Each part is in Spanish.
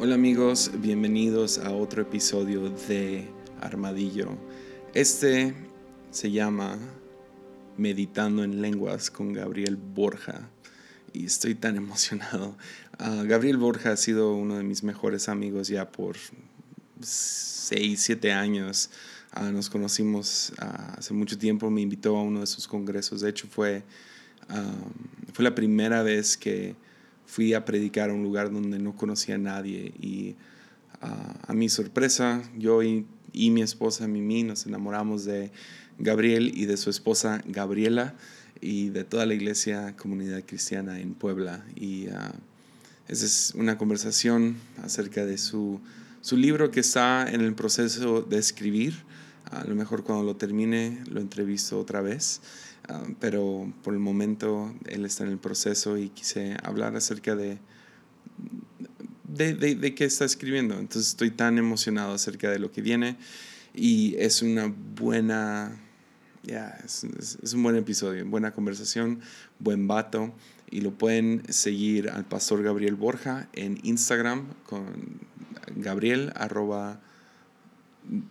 Hola amigos, bienvenidos a otro episodio de Armadillo. Este se llama Meditando en Lenguas con Gabriel Borja y estoy tan emocionado. Ah, Gabriel Borja ha sido uno de mis mejores amigos ya por 6, 7 años. Ah, nos conocimos ah, hace mucho tiempo, me invitó a uno de sus congresos. De hecho, fue, fue la primera vez que fui a predicar a un lugar donde no conocía a nadie y a mi sorpresa, yo y, mi esposa Mimi nos enamoramos de Gabriel y de su esposa Gabriela y de toda la iglesia comunidad cristiana en Puebla. Y esa es una conversación acerca de su, su libro que está en el proceso de escribir. A lo mejor cuando lo termine lo entrevisto otra vez. Ah, pero por el momento él está en el proceso y quise hablar acerca de, de, de, qué está escribiendo. Entonces estoy tan emocionado acerca de lo que viene y es una buena, ya es, es, un buen episodio, buena conversación, buen vato y lo pueden seguir al pastor Gabriel Borja en Instagram con Gabriel arroba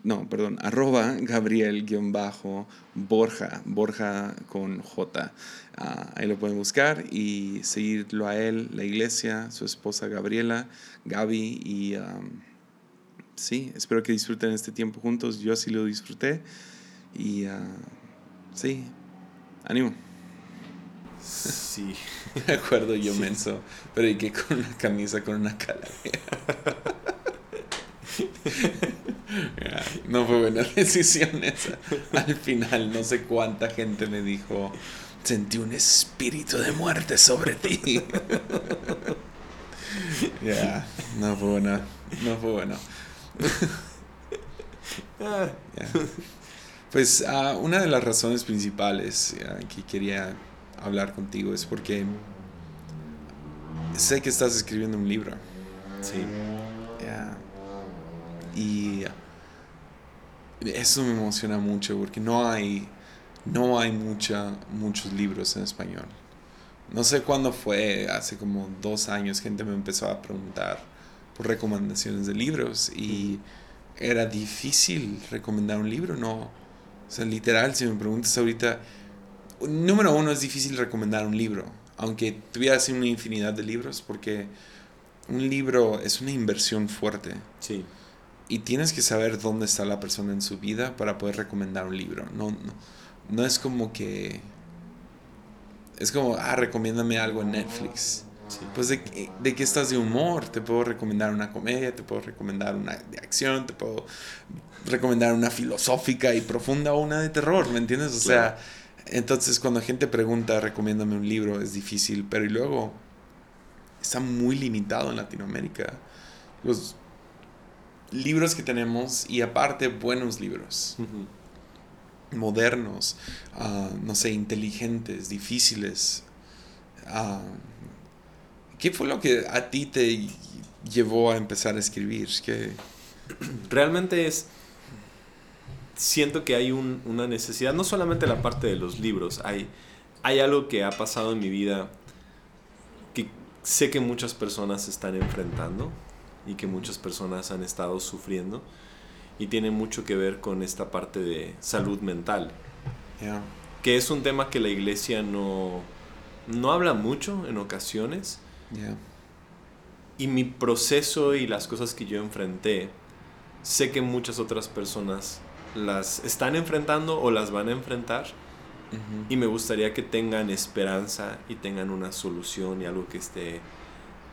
no, perdón, arroba Gabriel-Borja, Borja con J. Ah, ahí lo pueden buscar y seguirlo a él, la iglesia, su esposa Gabriela, Gaby y sí, espero que disfruten este tiempo juntos. Yo sí lo disfruté y uh, sí, ánimo. Sí. Me acuerdo yo menso, pero y que con una camisa con una calavera. no fue buena decisión esa. Al final, no sé cuánta gente me dijo: Sentí un espíritu de muerte sobre ti. Ya, no fue buena. No fue bueno. Pues uh, una de las razones principales que quería hablar contigo es porque sé que estás escribiendo un libro. Sí. Y eso me emociona mucho porque no hay, no hay mucha, muchos libros en español. No sé cuándo fue, hace como dos años, gente me empezó a preguntar por recomendaciones de libros y era difícil recomendar un libro, no. O sea, literal, si me preguntas ahorita, número uno es difícil recomendar un libro, aunque tuvieras una infinidad de libros, porque un libro es una inversión fuerte. Sí y tienes que saber dónde está la persona en su vida para poder recomendar un libro. No, no, no es como que... Es como, ah, recomiéndame algo en Netflix. Pues de, de qué estás de humor, te puedo recomendar una comedia, te puedo recomendar una de acción, te puedo recomendar una filosófica y profunda o una de terror, ¿me entiendes? O sea, entonces cuando gente pregunta, recomiéndame un libro, es difícil, pero y luego está muy limitado en Latinoamérica. Los libros que tenemos y aparte buenos libros. Modernos, ah, no sé, inteligentes, difíciles. Ah, ¿Qué fue lo que a ti te llevó a empezar a escribir? que Realmente es... Siento que hay una necesidad, no solamente la parte de los libros, hay, hay algo que ha pasado en mi vida que sé que muchas personas están enfrentando y que muchas personas han estado sufriendo y tiene mucho que ver con esta parte de salud mental. Que es un tema que la iglesia no, no habla mucho en ocasiones. Y mi proceso y las cosas que yo enfrenté, sé que muchas otras personas las están enfrentando o las van a enfrentar. Y me gustaría que tengan esperanza y tengan una solución y algo que esté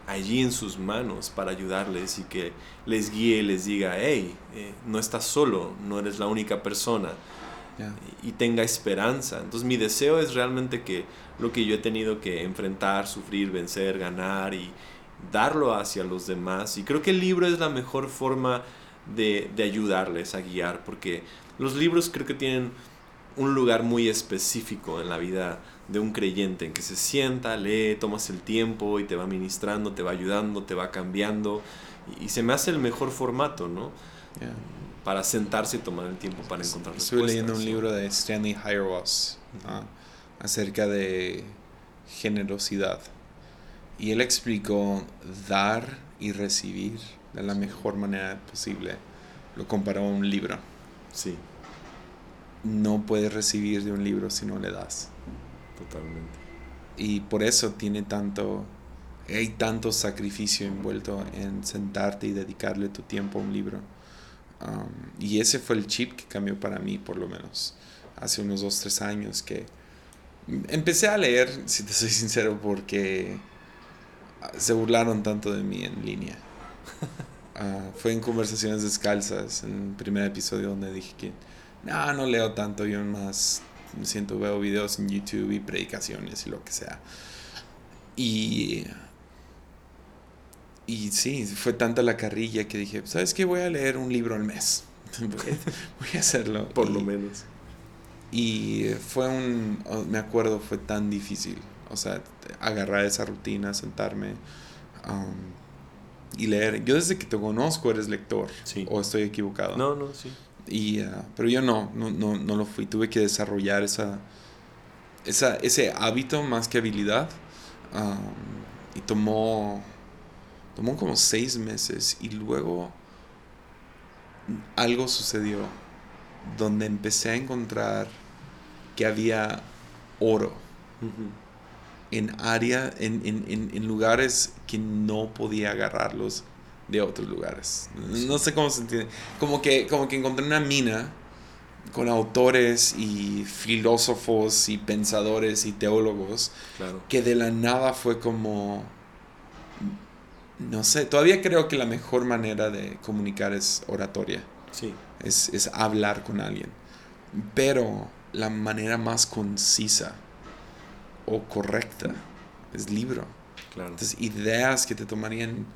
allí en sus manos para ayudarles y que les guíe y les diga, hey, eh, no estás solo, no eres la única persona. Y, tenga esperanza. Entonces mi deseo es realmente que lo que yo he tenido que enfrentar, sufrir, vencer, ganar y darlo hacia los demás. Y creo que el libro es la mejor forma de, de ayudarles a guiar, porque los libros creo que tienen un lugar muy específico en la vida de un creyente, en que se sienta, lee, tomas el tiempo y te va ministrando, te va ayudando, te va cambiando. Y, se me hace el mejor formato, ¿no? Para sentarse y tomar el tiempo para encontrar Estuve leyendo un libro de Stanley Hauerwas acerca de generosidad. Y él explicó dar y recibir de la mejor manera posible. Lo comparó a un libro. Sí. No puedes recibir de un libro si no le das. Totalmente. Y por eso tiene tanto, hay tanto sacrificio envuelto en sentarte y dedicarle tu tiempo a un libro. Um, y ese fue el chip que cambió para mí, por lo menos, hace unos dos, tres años que empecé a leer, si te soy sincero, porque se burlaron tanto de mí en línea. Ah, fue en Conversaciones Descalzas, en el primer episodio donde dije que no, no leo tanto, yo más me siento, veo videos en YouTube y predicaciones y lo que sea. Y, y sí, fue tanta la carrilla que dije, ¿sabes qué? Voy a leer un libro al mes. voy, a, hacerlo. Por lo menos. Y fue un, oh, me acuerdo, fue tan difícil. O sea, agarrar esa rutina, sentarme um, y leer. Yo desde que te conozco eres lector. Sí. ¿O estoy equivocado? No, no, sí. Y, uh, pero yo no, no, no, no, lo fui. Tuve que desarrollar esa, esa, ese hábito más que habilidad. Um, y tomó, tomó como seis meses. Y luego algo sucedió donde empecé a encontrar que había oro en área, en, en, en, lugares que no podía agarrarlos de otros lugares. No sé cómo se entiende. Como que, como que encontré una mina con autores y filósofos y pensadores y teólogos que de la nada fue como no sé, todavía creo que la mejor manera de comunicar es oratoria. Sí. Es, es hablar con alguien. Pero la manera más concisa o correcta es libro. Claro. Entonces, ideas que te tomarían,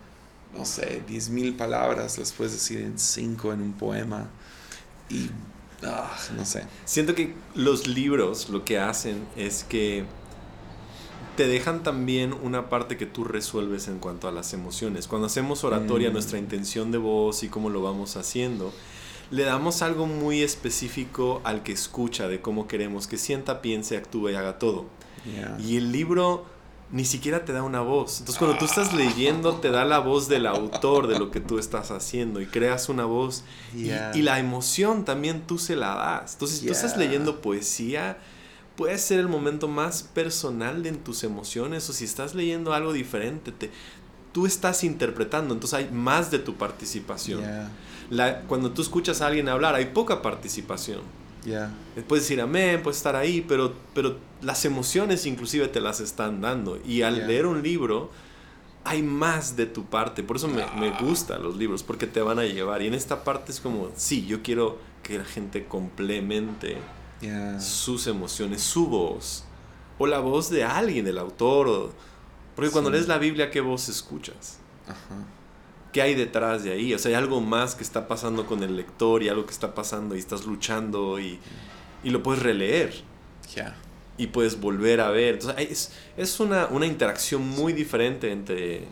no sé, 10.000 palabras, las puedes decir en 5 en un poema. Y, ah, no sé. Siento que los libros lo que hacen es que te dejan también una parte que tú resuelves en cuanto a las emociones. Cuando hacemos oratoria, Mm. nuestra intención de voz y cómo lo vamos haciendo, le damos algo muy específico al que escucha de cómo queremos que sienta, piense, actúe y haga todo. Yeah. Y el libro ni siquiera te da una voz. Entonces cuando tú estás leyendo te da la voz del autor de lo que tú estás haciendo y creas una voz. Y- Yeah. Y, la emoción también tú se la das. Entonces si tú estás Yeah. leyendo poesía, puede ser el momento más personal en tus emociones o si estás leyendo algo diferente, te, tú estás interpretando, entonces hay más de tu participación. Yeah. La- cuando tú escuchas a alguien hablar, hay poca participación. Yeah. Puedes decir amén, puedes estar ahí, pero, pero las emociones inclusive te las están dando. Y al Yeah. leer un libro, hay más de tu parte. Por eso me, me gustan los libros, porque te van a llevar. Y en esta parte es como, sí, yo quiero que la gente complemente Yeah. sus emociones, su voz. O la voz de alguien, del autor. o- porque cuando Sí. lees la Biblia, ¿qué voz escuchas? Ajá. ¿Qué hay detrás de ahí? O sea, hay algo más que está pasando con el lector y algo que está pasando y estás luchando y, y lo puedes releer Yeah. y puedes volver a ver. Entonces, es, es una, una interacción muy diferente entre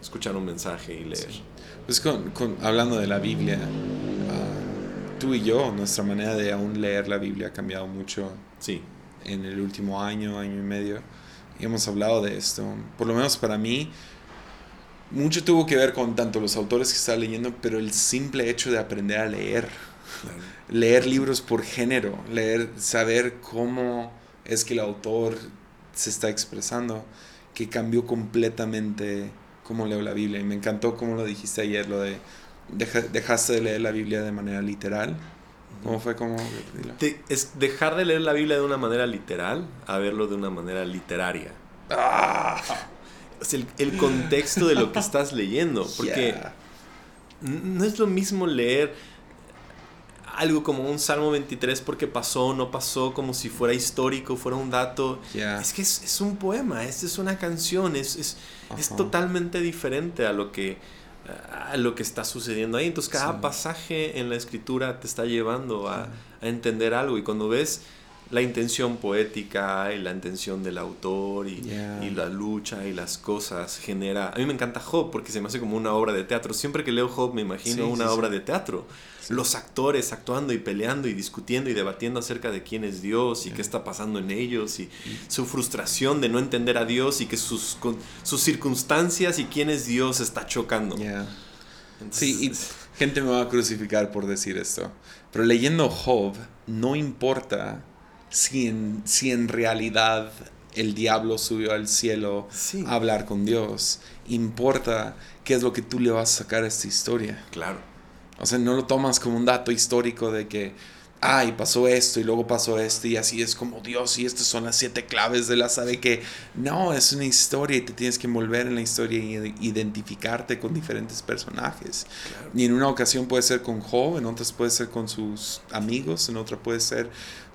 escuchar un mensaje y leer. Sí. Pues con, con- hablando de la Biblia, ah, tú y yo, nuestra manera de aún leer la Biblia ha cambiado mucho Sí, en el último año, año y medio. Y hemos hablado de esto. Por lo menos para mí, mucho tuvo que ver con tanto los autores que estaba leyendo, pero el simple hecho de aprender a leer. Leer libros por género, leer, saber cómo es que el autor se está expresando, que cambió completamente cómo leo la Biblia. Y me encantó como lo dijiste ayer, lo de deja- dejaste de leer la Biblia de manera literal. ¿Cómo fue? ¿Cómo? Te- es dejar de leer la Biblia de una manera literal a verlo de una manera literaria. ¡Ah! O sea, el, el contexto de lo que estás leyendo. Porque Yeah. no es lo mismo leer algo como un Salmo 23 porque pasó o no pasó, como si fuera histórico, fuera un dato. Yeah. Es que es, es un poema, es, es una canción, es, es, es totalmente diferente a lo que a lo que está sucediendo ahí. Entonces cada Sí. pasaje en la escritura te está llevando a, a entender algo y cuando ves la intención poética y la intención del autor y, Yeah. y la lucha y las cosas genera... A mí me encanta Job porque se me hace como una obra de teatro. Siempre que leo Job me imagino Sí, una sí, obra sí. de teatro. Los actores actuando y peleando y discutiendo y debatiendo acerca de quién es Dios y Yeah. qué está pasando en ellos y su frustración de no entender a Dios y que sus, con- sus circunstancias y quién es Dios está chocando. Yeah. sí, y gente me va a crucificar por decir esto. Pero leyendo Job, no importa si en, si en realidad el diablo subió al cielo a hablar con Dios. Importa qué es lo que tú le vas a sacar a esta historia. Claro. O sea, no lo tomas como un dato histórico de que ay, pasó esto y luego pasó esto y así es como Dios y estas son las siete claves de la sabe que no, es una historia y te tienes que envolver en la historia y identificarte con diferentes personajes. Y en una ocasión puede ser con Job, en otras puede ser con sus amigos, en otra puede ser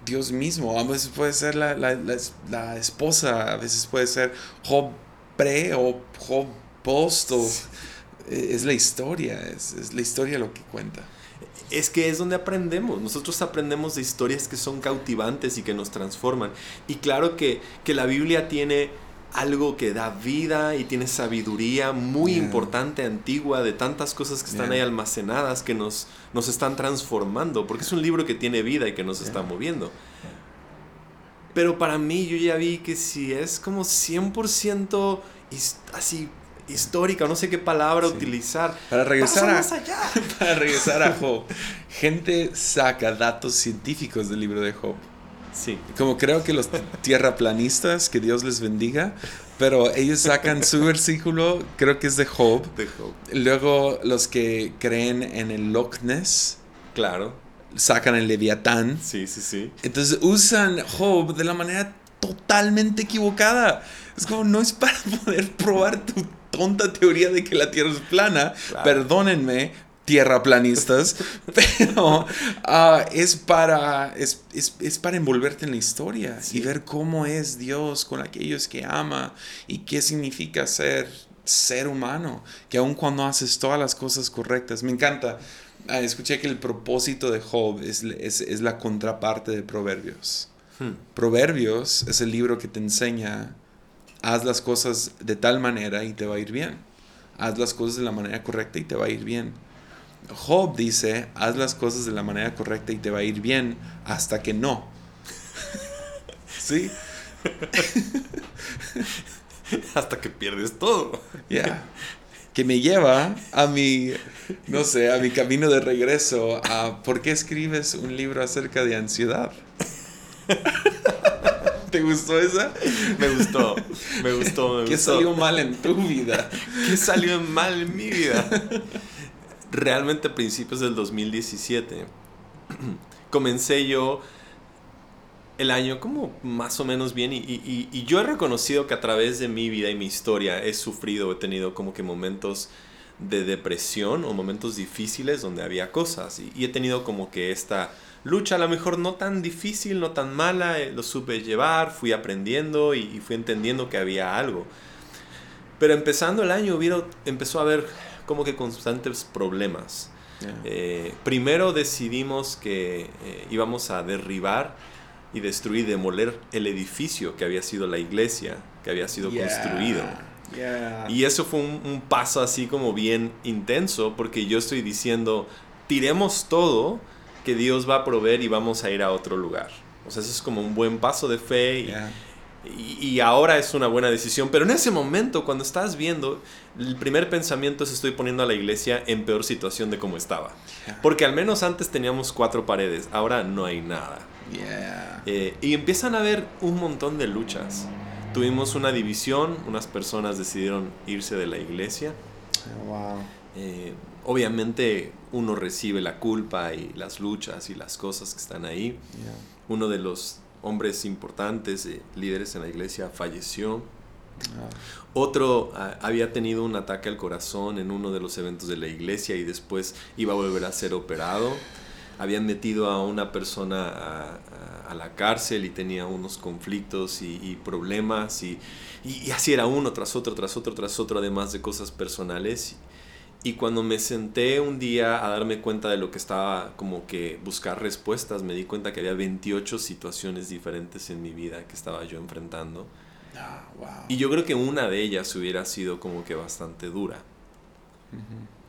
Dios mismo, a veces puede ser la, la, esposa, a veces puede ser Job pre o Job post, es la historia, es, es la historia lo que cuenta es que es donde aprendemos. Nosotros aprendemos de historias que son cautivantes y que nos transforman. Y claro que, que la Biblia tiene algo que da vida y tiene sabiduría muy importante, antigua, de tantas cosas que están ahí almacenadas que nos, nos están transformando, porque es un libro que tiene vida y que nos está moviendo. Pero para mí yo ya vi que si es como 100% así histórica, no sé qué palabra utilizar. Para regresar, a, para regresar a Job, gente saca datos científicos del libro de Job. Sí. Como creo que los tierraplanistas, que Dios les bendiga, pero ellos sacan su versículo, creo que es de Job. De Job. Luego los que creen en el Loch Ness. Claro. Sacan el Leviatán. Sí, sí, sí. Entonces usan Job de la manera totalmente equivocada. Es como, no es para poder probar tu tonta teoría de que la Tierra es plana. Perdónenme, tierraplanistas, pero ah, es, para, es, para envolverte en la historia y ver cómo es Dios con aquellos que ama y qué significa ser ser humano, que aun cuando haces todas las cosas correctas, me encanta. Ah, escuché que el propósito de Job es, es la contraparte de Proverbios. Hmm. Proverbios es el libro que te enseña haz las cosas de tal manera y te va a ir bien. Haz las cosas de la manera correcta y te va a ir bien. Job dice, haz las cosas de la manera correcta y te va a ir bien hasta que no. ¿Sí? hasta que pierdes todo. Ya. Que me lleva a mi, no sé, a mi camino de regreso a por qué escribes un libro acerca de ansiedad. ¿Te gustó esa? Me gustó, me gustó. ¿Qué salió mal en tu vida? ¿Qué salió mal en mi vida? Realmente a principios del 2017 comencé yo el año como más o menos bien y, y, yo he reconocido que a través de mi vida y mi historia he sufrido, he tenido como que momentos de depresión o momentos difíciles donde había cosas y he tenido como que esta lucha a lo mejor no tan difícil, no tan mala, eh, lo supe llevar, fui aprendiendo y, fui entendiendo que había algo. Pero empezando el año empezó a haber como que constantes problemas. Eh, primero decidimos que eh, íbamos a derribar y destruir, demoler el edificio que había sido la iglesia, que había sido construido. Y eso fue un, paso así como bien intenso, porque yo estoy diciendo, tiremos todo que Dios va a proveer y vamos a ir a otro lugar. O sea, eso es como un buen paso de fe y, ahora es una buena decisión. Pero en ese momento, cuando estás viendo, el primer pensamiento es estoy poniendo a la iglesia en peor situación de como estaba. Porque al menos antes teníamos cuatro paredes, ahora no hay nada. Eh, y empiezan a haber un montón de luchas. Tuvimos una división, unas personas decidieron irse de la iglesia. Wow. Eh, obviamente uno recibe la culpa y las luchas y las cosas que están ahí. Uno de los hombres importantes, eh, líderes en la iglesia, falleció. Ah. Otro ah, había tenido un ataque al corazón en uno de los eventos de la iglesia y después iba a volver a ser operado. Habían metido a una persona a, la cárcel y tenía unos conflictos y, problemas y, y, así era uno tras otro, tras otro, tras otro, además de cosas personales. Y cuando me senté un día a darme cuenta de lo que estaba como que buscar respuestas, me di cuenta que había 28 situaciones diferentes en mi vida que estaba yo enfrentando. Ah, y yo creo que una de ellas hubiera sido como que bastante dura.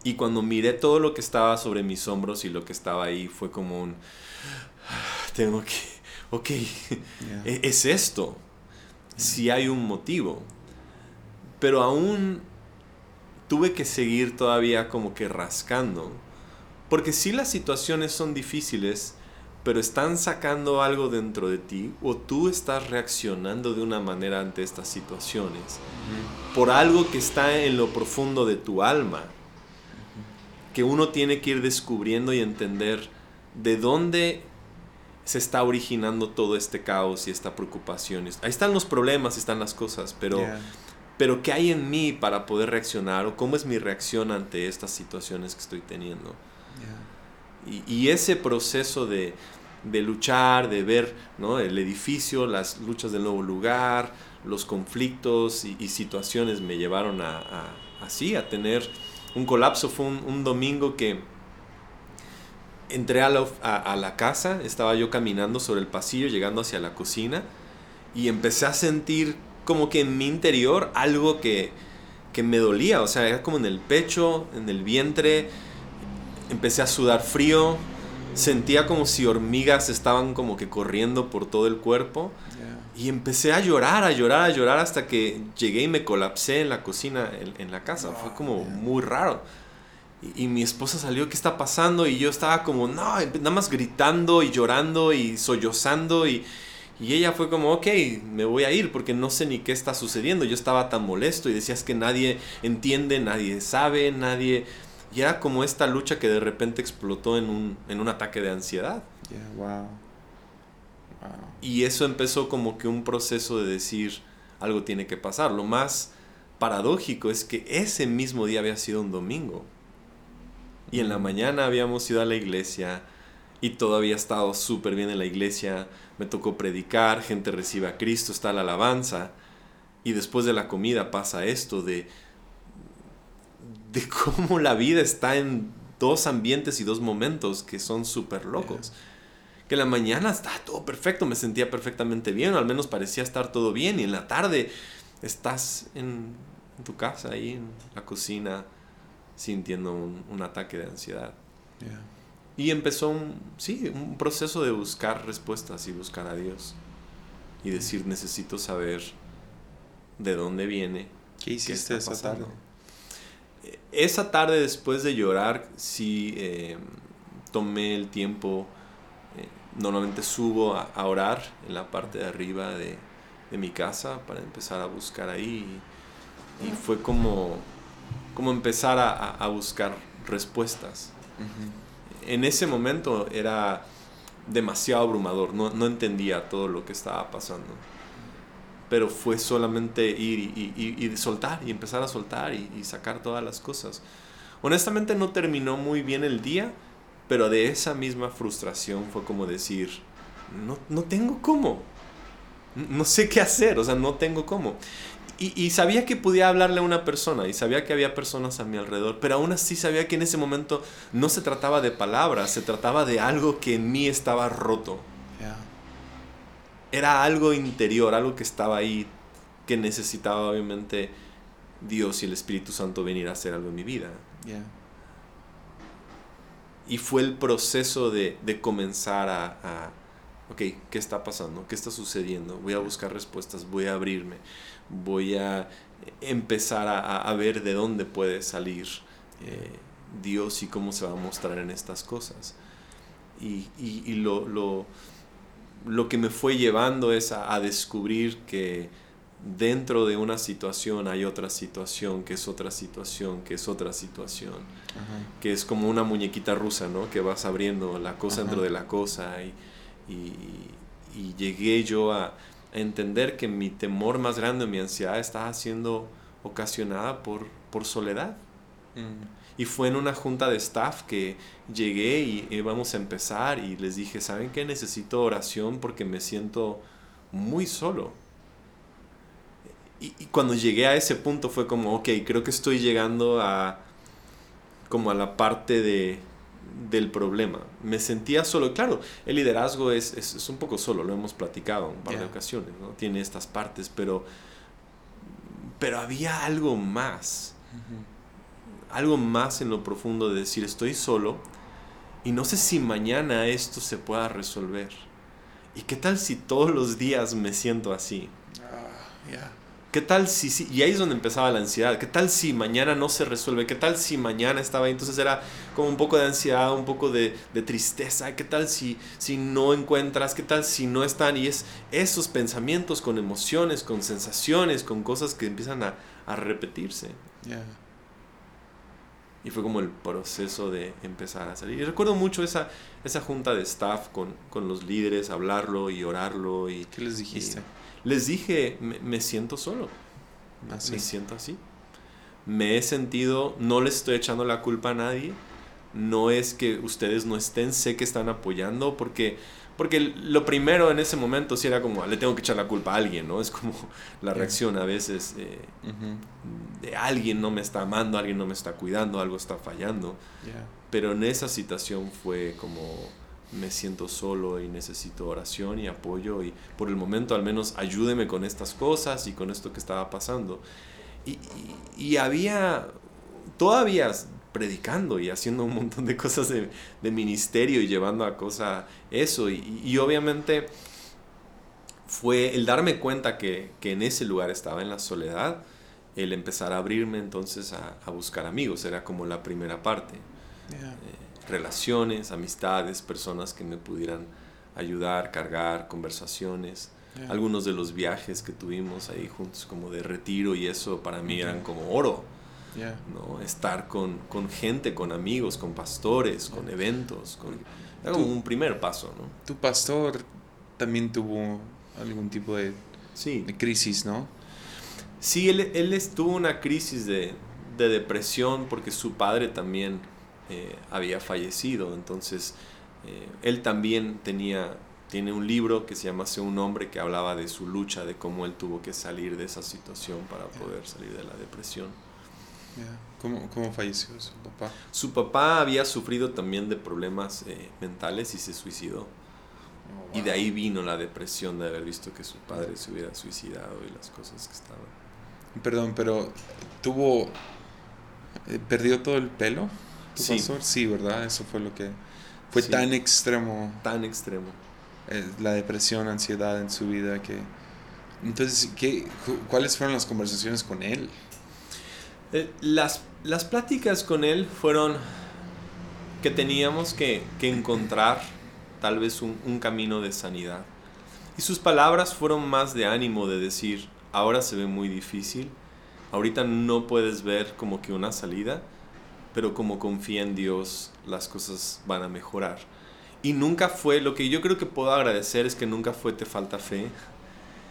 Y cuando miré todo lo que estaba sobre mis hombros y lo que estaba ahí, fue como un... Tengo que... Ok, e-, es esto. Si hay un motivo. Pero aún tuve que seguir todavía como que rascando. Porque si las situaciones son difíciles, pero están sacando algo dentro de ti o tú estás reaccionando de una manera ante estas situaciones por algo que está en lo profundo de tu alma que uno tiene que ir descubriendo y entender de dónde se está originando todo este caos y esta preocupación. Ahí están los problemas, están las cosas, pero, pero ¿qué hay en mí para poder reaccionar o cómo es mi reacción ante estas situaciones que estoy teniendo? y, ese proceso de, de luchar, de ver el edificio, las luchas del nuevo lugar, los conflictos y, situaciones me llevaron a, así, a tener un colapso. Fue un, domingo que entré a la, a la, casa, estaba yo caminando sobre el pasillo, llegando hacia la cocina, y empecé a sentir como que en mi interior algo que, que me dolía, o sea, era como en el pecho, en el vientre, empecé a sudar frío, sentía como si hormigas estaban como que corriendo por todo el cuerpo. Y empecé a llorar, a llorar, a llorar hasta que llegué y me colapsé en la cocina, en, la casa. Fue como muy raro. Y, mi esposa salió, ¿qué está pasando? Y yo estaba como, no, nada más gritando y llorando y sollozando. Y, y ella fue como, ok, me voy a ir porque no sé ni qué está sucediendo. Yo estaba tan molesto y decías que nadie entiende, nadie sabe, nadie y era como esta lucha que de repente explotó en un, en un ataque de ansiedad. Y eso empezó como que un proceso de decir, algo tiene que pasar. Lo más paradójico es que ese mismo día había sido un domingo. Y en la mañana habíamos ido a la iglesia y todo había estado súper bien en la iglesia. Me tocó predicar, gente recibe a Cristo, está la alabanza. Y después de la comida pasa esto de de cómo la vida está en dos ambientes y dos momentos que son súper locos. Que en la mañana está todo perfecto, me sentía perfectamente bien, o al menos parecía estar todo bien, y en la tarde estás en, tu casa, ahí en la cocina, sintiendo un, ataque de ansiedad. Y empezó un, sí, un proceso de buscar respuestas y buscar a Dios. Y decir, necesito saber de dónde viene. ¿Qué hiciste esa tarde? Esa tarde después de llorar, sí eh, tomé el tiempo, eh, normalmente subo a, orar en la parte de arriba de, mi casa para empezar a buscar ahí. Y, fue como, como empezar a, buscar respuestas. En ese momento era demasiado abrumador, no, no entendía todo lo que estaba pasando pero fue solamente ir y, soltar y empezar a soltar y, sacar todas las cosas. Honestamente no terminó muy bien el día, pero de esa misma frustración fue como decir, no, no tengo cómo, no sé qué hacer, o sea, no tengo cómo. Y, sabía que podía hablarle a una persona y sabía que había personas a mi alrededor, pero aún así sabía que en ese momento no se trataba de palabras, se trataba de algo que en mí estaba roto era algo interior, algo que estaba ahí, que necesitaba obviamente Dios y el Espíritu Santo venir a hacer algo en mi vida. Y fue el proceso de, comenzar a, ok, ¿qué está pasando? ¿Qué está sucediendo? Voy a buscar respuestas, voy a abrirme, voy a empezar a, ver de dónde puede salir eh, Dios y cómo se va a mostrar en estas cosas. Y, lo lo que me fue llevando es a, descubrir que dentro de una situación hay otra situación, que es otra situación, que es otra situación, que es como una muñequita rusa, ¿no? Que vas abriendo la cosa dentro de la cosa y, llegué yo a, entender que mi temor más grande, mi ansiedad estaba siendo ocasionada por, por soledad. Mm. Y fue en una junta de staff que llegué y íbamos a empezar y les dije, ¿saben qué? Necesito oración porque me siento muy solo. Y, cuando llegué a ese punto fue como, ok, creo que estoy llegando a como a la parte de, del problema. Me sentía solo. Claro, el liderazgo es, es, un poco solo, lo hemos platicado un par de ocasiones, ¿no? Tiene estas partes, pero, pero había algo más algo más en lo profundo de decir estoy solo y no sé si mañana esto se pueda resolver. ¿Y qué tal si todos los días me siento así? Ah, ¿Qué tal si, si, y ahí es donde empezaba la ansiedad, qué tal si mañana no se resuelve, qué tal si mañana estaba ahí, entonces era como un poco de ansiedad, un poco de, de, tristeza, qué tal si, si no encuentras, qué tal si no están, y es esos pensamientos con emociones, con sensaciones, con cosas que empiezan a, a repetirse. Yeah. Y fue como el proceso de empezar a salir. Y recuerdo mucho esa, esa junta de staff con, con los líderes, hablarlo y orarlo. Y, ¿Qué les dijiste? y les dije, me, me siento solo. Así. Me siento así. Me he sentido, no les estoy echando la culpa a nadie. No es que ustedes no estén, sé que están apoyando, porque, porque lo primero en ese momento sí era como, le tengo que echar la culpa a alguien, ¿no? Es como la reacción a veces eh, Ujú. de alguien no me está amando, alguien no me está cuidando, algo está fallando. Yeah. Pero en esa situación fue como me siento solo y necesito oración y apoyo y por el momento al menos ayúdeme con estas cosas y con esto que estaba pasando. Y, y- y había, todavía predicando y haciendo un montón de cosas de, de ministerio y llevando a cosa eso. Y, y obviamente fue el darme cuenta que, que en ese lugar estaba en la soledad, el empezar a abrirme entonces a, a buscar amigos, era como la primera parte Yeah. eh, relaciones, amistades, personas que me pudieran ayudar, cargar, conversaciones. Yeah. Algunos de los viajes que tuvimos ahí juntos como de retiro y eso para mí eran como oro, Yeah. ¿no? Estar con, con gente, con amigos, con pastores, con eventos, con... Era como Tú- un primer paso, ¿no? Tu pastor también tuvo algún tipo de, Sí. de crisis, ¿no? Sí, él, él estuvo una crisis de, de depresión porque su padre también eh, había fallecido. Entonces, eh, él también tenía, tiene un libro que se llama Sé un hombre que hablaba de su lucha, de cómo él tuvo que salir de esa situación para poder salir de la depresión. Yeah. ¿Cómo, ¿Cómo falleció su papá? Su papá había sufrido también de problemas eh, mentales y se suicidó. Oh, Y de ahí vino la depresión de haber visto que su padre se hubiera suicidado y las cosas que estaban. Perdón, pero tuvo... eh, ¿Perdió todo el pelo? ¿Tu Sí. pastor? Sí, ¿verdad? Eso fue lo que... Fue Sí. tan extremo Tan extremo. eh, la depresión, ansiedad en su vida que... Entonces, ¿qué, cu- ¿cuáles fueron las conversaciones con él? Eh, Las, las pláticas con él fueron que teníamos que, que encontrar tal vez un, un camino de sanidad. Y sus palabras fueron más de ánimo, de decir, ahora se ve muy difícil, ahorita no puedes ver como que una salida, pero como confía en Dios, las cosas van a mejorar. Y nunca fue, lo que yo creo que puedo agradecer es que nunca fue te falta fe,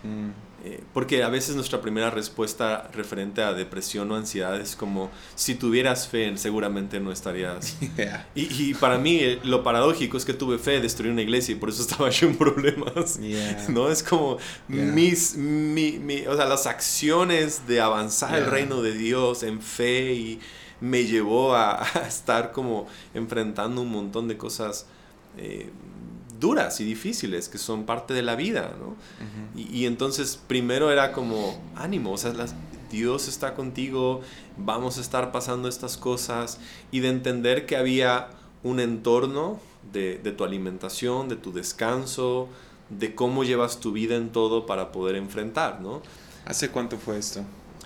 Mm, eh, porque a veces nuestra primera respuesta referente a depresión o ansiedad es como, si tuvieras fe, seguramente no estarías. yeah. Y, y para mí eh, lo paradójico es que tuve fe, destruí una iglesia y por eso estaba yo en problemas. Yeah. ¿No? Es como Yeah. mis, mi, mi- o sea, las acciones de avanzar el reino de Dios en fe y me llevó a, a estar como enfrentando un montón de cosas eh, duras y difíciles que son parte de la vida, ¿no? Y, y entonces primero era como ánimo, o sea, las- Dios está contigo, vamos a estar pasando estas cosas y de entender que había un entorno de, de tu alimentación, de tu descanso, de cómo llevas tu vida en todo para poder enfrentar, ¿no? ¿Hace cuánto fue esto?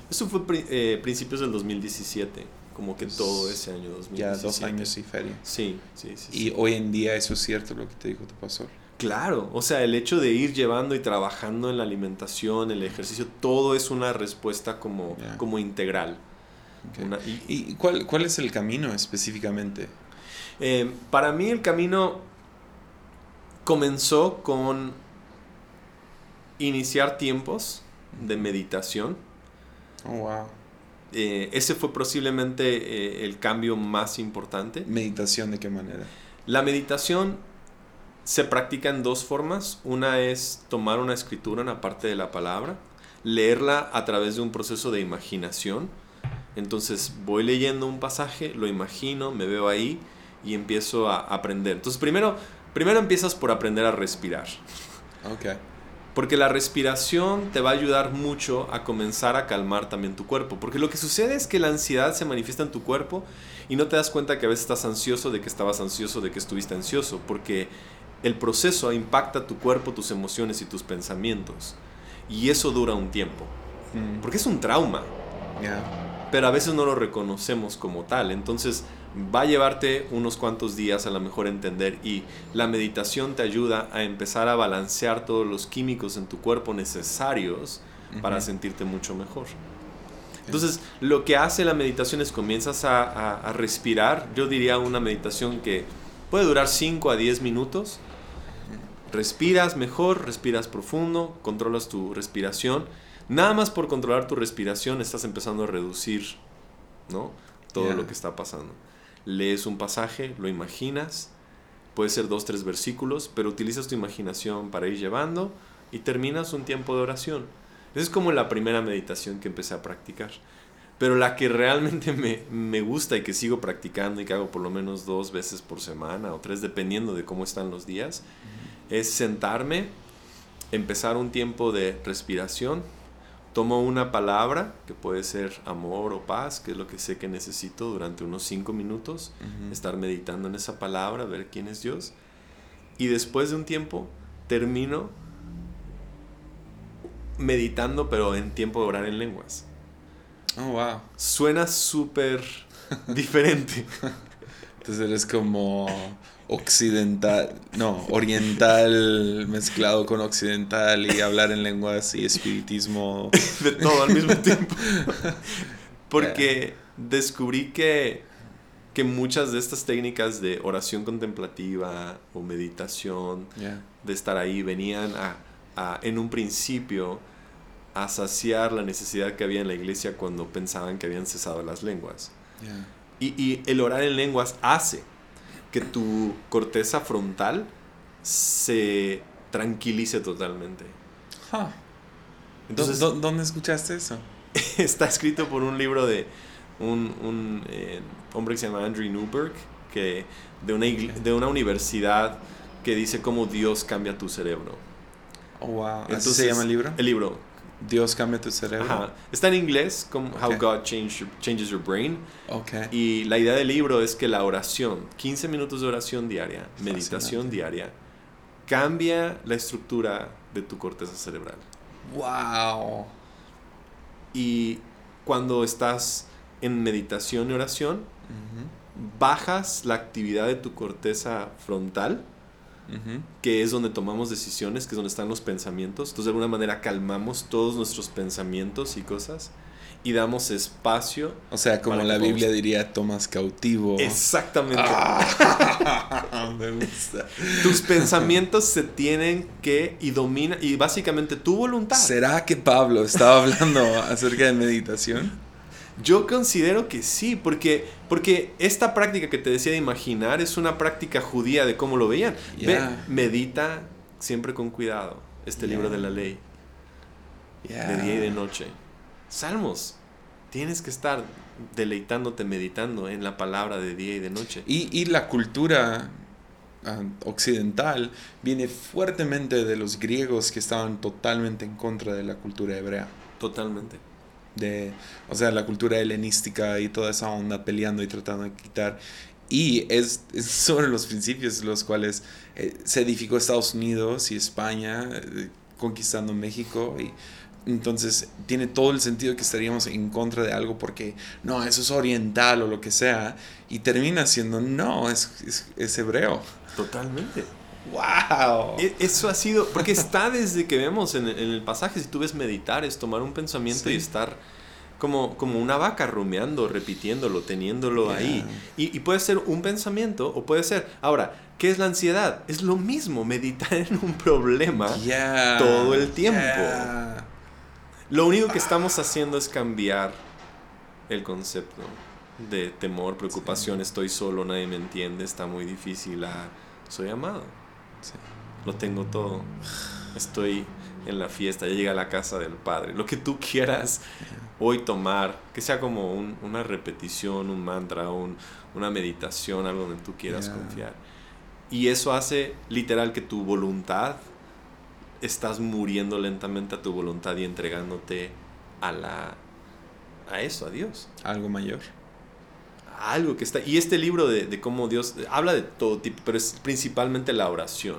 Eso fue eh, principios del 2017, como que todo ese año 2017. Ya dos años y feria. Sí, sí, sí. sí. Y hoy en día eso es cierto lo que te dijo tu pastor. Claro, o sea, el hecho de ir llevando y trabajando en la alimentación, el ejercicio, todo es una respuesta como, como integral. Ok. Una- y- ¿Y cuál, cuál es el camino específicamente? eh, para mí el camino comenzó con iniciar tiempos de meditación. Oh, wow. Eh, ese fue posiblemente eh, el cambio más importante. ¿Meditación de qué manera? La meditación se practica en dos formas. Una es tomar una escritura, una parte de la palabra, leerla a través de un proceso de imaginación. Entonces voy leyendo un pasaje, lo imagino, me veo ahí y empiezo a aprender. Entonces primero, primero empiezas por aprender a respirar. Ok. Porque la respiración te va a ayudar mucho a comenzar a calmar también tu cuerpo. Porque lo que sucede es que la ansiedad se manifiesta en tu cuerpo y no te das cuenta que a veces estás ansioso de que estabas ansioso, de que estuviste ansioso. Porque el proceso impacta tu cuerpo, tus emociones y tus pensamientos. Y eso dura un tiempo. Mm. Porque es un trauma. Pero a veces no lo reconocemos como tal. Entonces va a llevarte unos cuantos días a lo mejor entender y la meditación te ayuda a empezar a balancear todos los químicos en tu cuerpo necesarios para sentirte mucho mejor. Entonces, lo que hace la meditación es comienzas a, a- a respirar. Yo diría una meditación que puede durar 5 a 10 minutos. Respiras mejor, respiras profundo, controlas tu respiración. Nada más por controlar tu respiración estás empezando a reducir ¿no? todo Yeah. lo que está pasando. Lees un pasaje, lo imaginas, puede ser dos, tres versículos, pero utilizas tu imaginación para ir llevando y terminas un tiempo de oración. Esa es como la primera meditación que empecé a practicar. Pero la que realmente me, me gusta y que sigo practicando y que hago por lo menos dos veces por semana o tres, dependiendo de cómo están los días, es sentarme, empezar un tiempo de respiración, tomo una palabra, que puede ser amor o paz, que es lo que sé que necesito durante unos cinco minutos, estar meditando en esa palabra, ver quién es Dios, y después de un tiempo termino meditando, pero en tiempo de orar en lenguas. Oh, wow. Suena súper diferente. Entonces eres como occidental, no, oriental mezclado con occidental y hablar en lenguas y espiritismo. de todo al mismo tiempo. Porque descubrí que, que muchas de estas técnicas de oración contemplativa o meditación, Yeah. de estar ahí, venían a, a, en un principio a saciar la necesidad que había en la iglesia cuando pensaban que habían cesado las lenguas. Yeah. Y, y el orar en lenguas hace que tu corteza frontal se tranquilice totalmente. Huh. Entonces, ¿Dó- dó- ¿Dónde escuchaste eso? está escrito por un libro de un, un, eh, hombre que se llama Andrew Newberg, que, de, una de una universidad que dice cómo Dios cambia tu cerebro. Oh, wow. ¿Así Entonces, se llama el libro? El libro. Dios cambia tu cerebro. Ajá. Está en inglés, como How. God Changed Your- Changes Your Brain. Ok. Y la idea del libro es que la oración, 15 minutos de oración diaria, meditación diaria, cambia la estructura de tu corteza cerebral. Wow. Y cuando estás en meditación y oración, bajas la actividad de tu corteza frontal, que es donde tomamos decisiones, que es donde están los pensamientos. Entonces, de alguna manera, calmamos todos nuestros pensamientos y cosas y damos espacio. O sea, como la Biblia podamos- diría, tomas cautivo. Exactamente. Ah, me gusta. Tus pensamientos se tienen que y domina y básicamente tu voluntad. ¿Será que Pablo estaba hablando acerca de meditación? Yo considero que sí, porque, porque esta práctica que te decía de imaginar es una práctica judía de cómo lo veían. Ve, medita siempre con cuidado este Yeah. libro de la ley, Yeah. de día y de noche. Salmos, tienes que estar deleitándote, meditando en la palabra de día y de noche. Y, y la cultura ah, occidental viene fuertemente de los griegos que estaban totalmente en contra de la cultura hebrea. Totalmente. De, o sea, la cultura helenística y toda esa onda peleando y tratando de quitar. Y es, es sobre los principios los cuales eh, se edificó Estados Unidos y España, eh, conquistando México. Y entonces tiene todo el sentido que estaríamos en contra de algo porque no, eso es oriental o lo que sea. Y termina siendo, no, es, es, es hebreo. Totalmente. ¡Wow! E- Eso ha sido, porque está desde que vemos en, el- pasaje, si tú ves meditar, es tomar un pensamiento y estar como, como una vaca rumeando, repitiéndolo, teniéndolo Yeah. ahí. Y, y puede ser un pensamiento o puede ser, ahora, ¿qué es la ansiedad? Es lo mismo, meditar en un problema. Yeah, todo el tiempo. yeah. Lo único que estamos haciendo es cambiar el concepto de temor, preocupación, estoy solo, nadie me entiende, está muy difícil, a soy amado. Sí. lo tengo todo. Estoy en la fiesta, ya llega a la casa del Padre. Lo que tú quieras hoy tomar, que sea como un- una repetición, un mantra, un- una meditación, algo donde tú quieras Yeah. confiar. Y eso hace literal que tu voluntad, estás muriendo lentamente a tu voluntad y entregándote a la a eso, a Dios. Algo mayor. A algo que está. Y este libro de, de cómo Dios habla de todo tipo, pero es principalmente la oración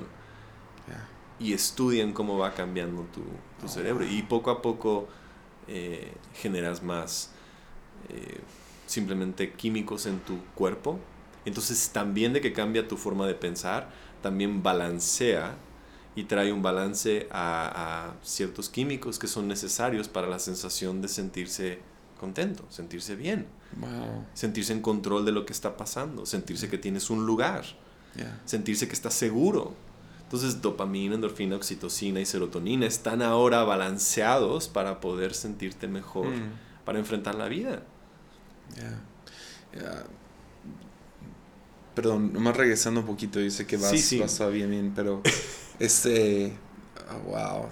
Yeah. y estudian cómo va cambiando tu, tu cerebro. Y poco a poco eh, generas más eh, simplemente químicos en tu cuerpo. Entonces también de que cambia tu forma de pensar, también balancea y trae un balance a, a, ciertos químicos que son necesarios para la sensación de sentirse contento, sentirse bien, sentirse en control de lo que está pasando, sentirse que tienes un lugar, sentirse que estás seguro. Entonces dopamina, endorfina, oxitocina y serotonina están ahora balanceados para poder sentirte mejor, mm. para enfrentar la vida. Perdón, nomás regresando un poquito, yo sé que vas, sí, bien, bien, pero este, oh, wow,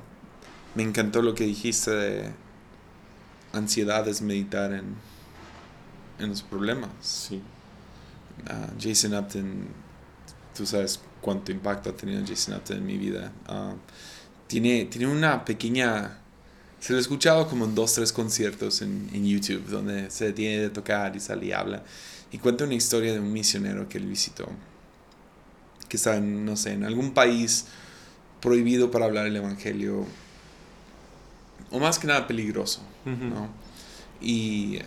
me encantó lo que dijiste de ansiedad es meditar en, en los problemas. Sí. Ah, Jason Upton, tú sabes cuánto impacto ha tenido Jason Upton en mi vida. Ah, tiene, tiene una pequeña... Se lo he escuchado como en dos, tres conciertos en, en YouTube, donde se detiene de tocar y sale y habla. Y cuenta una historia de un misionero que él visitó, que está en, no sé, en algún país prohibido para hablar el Evangelio, o más que nada peligroso, ¿no? Y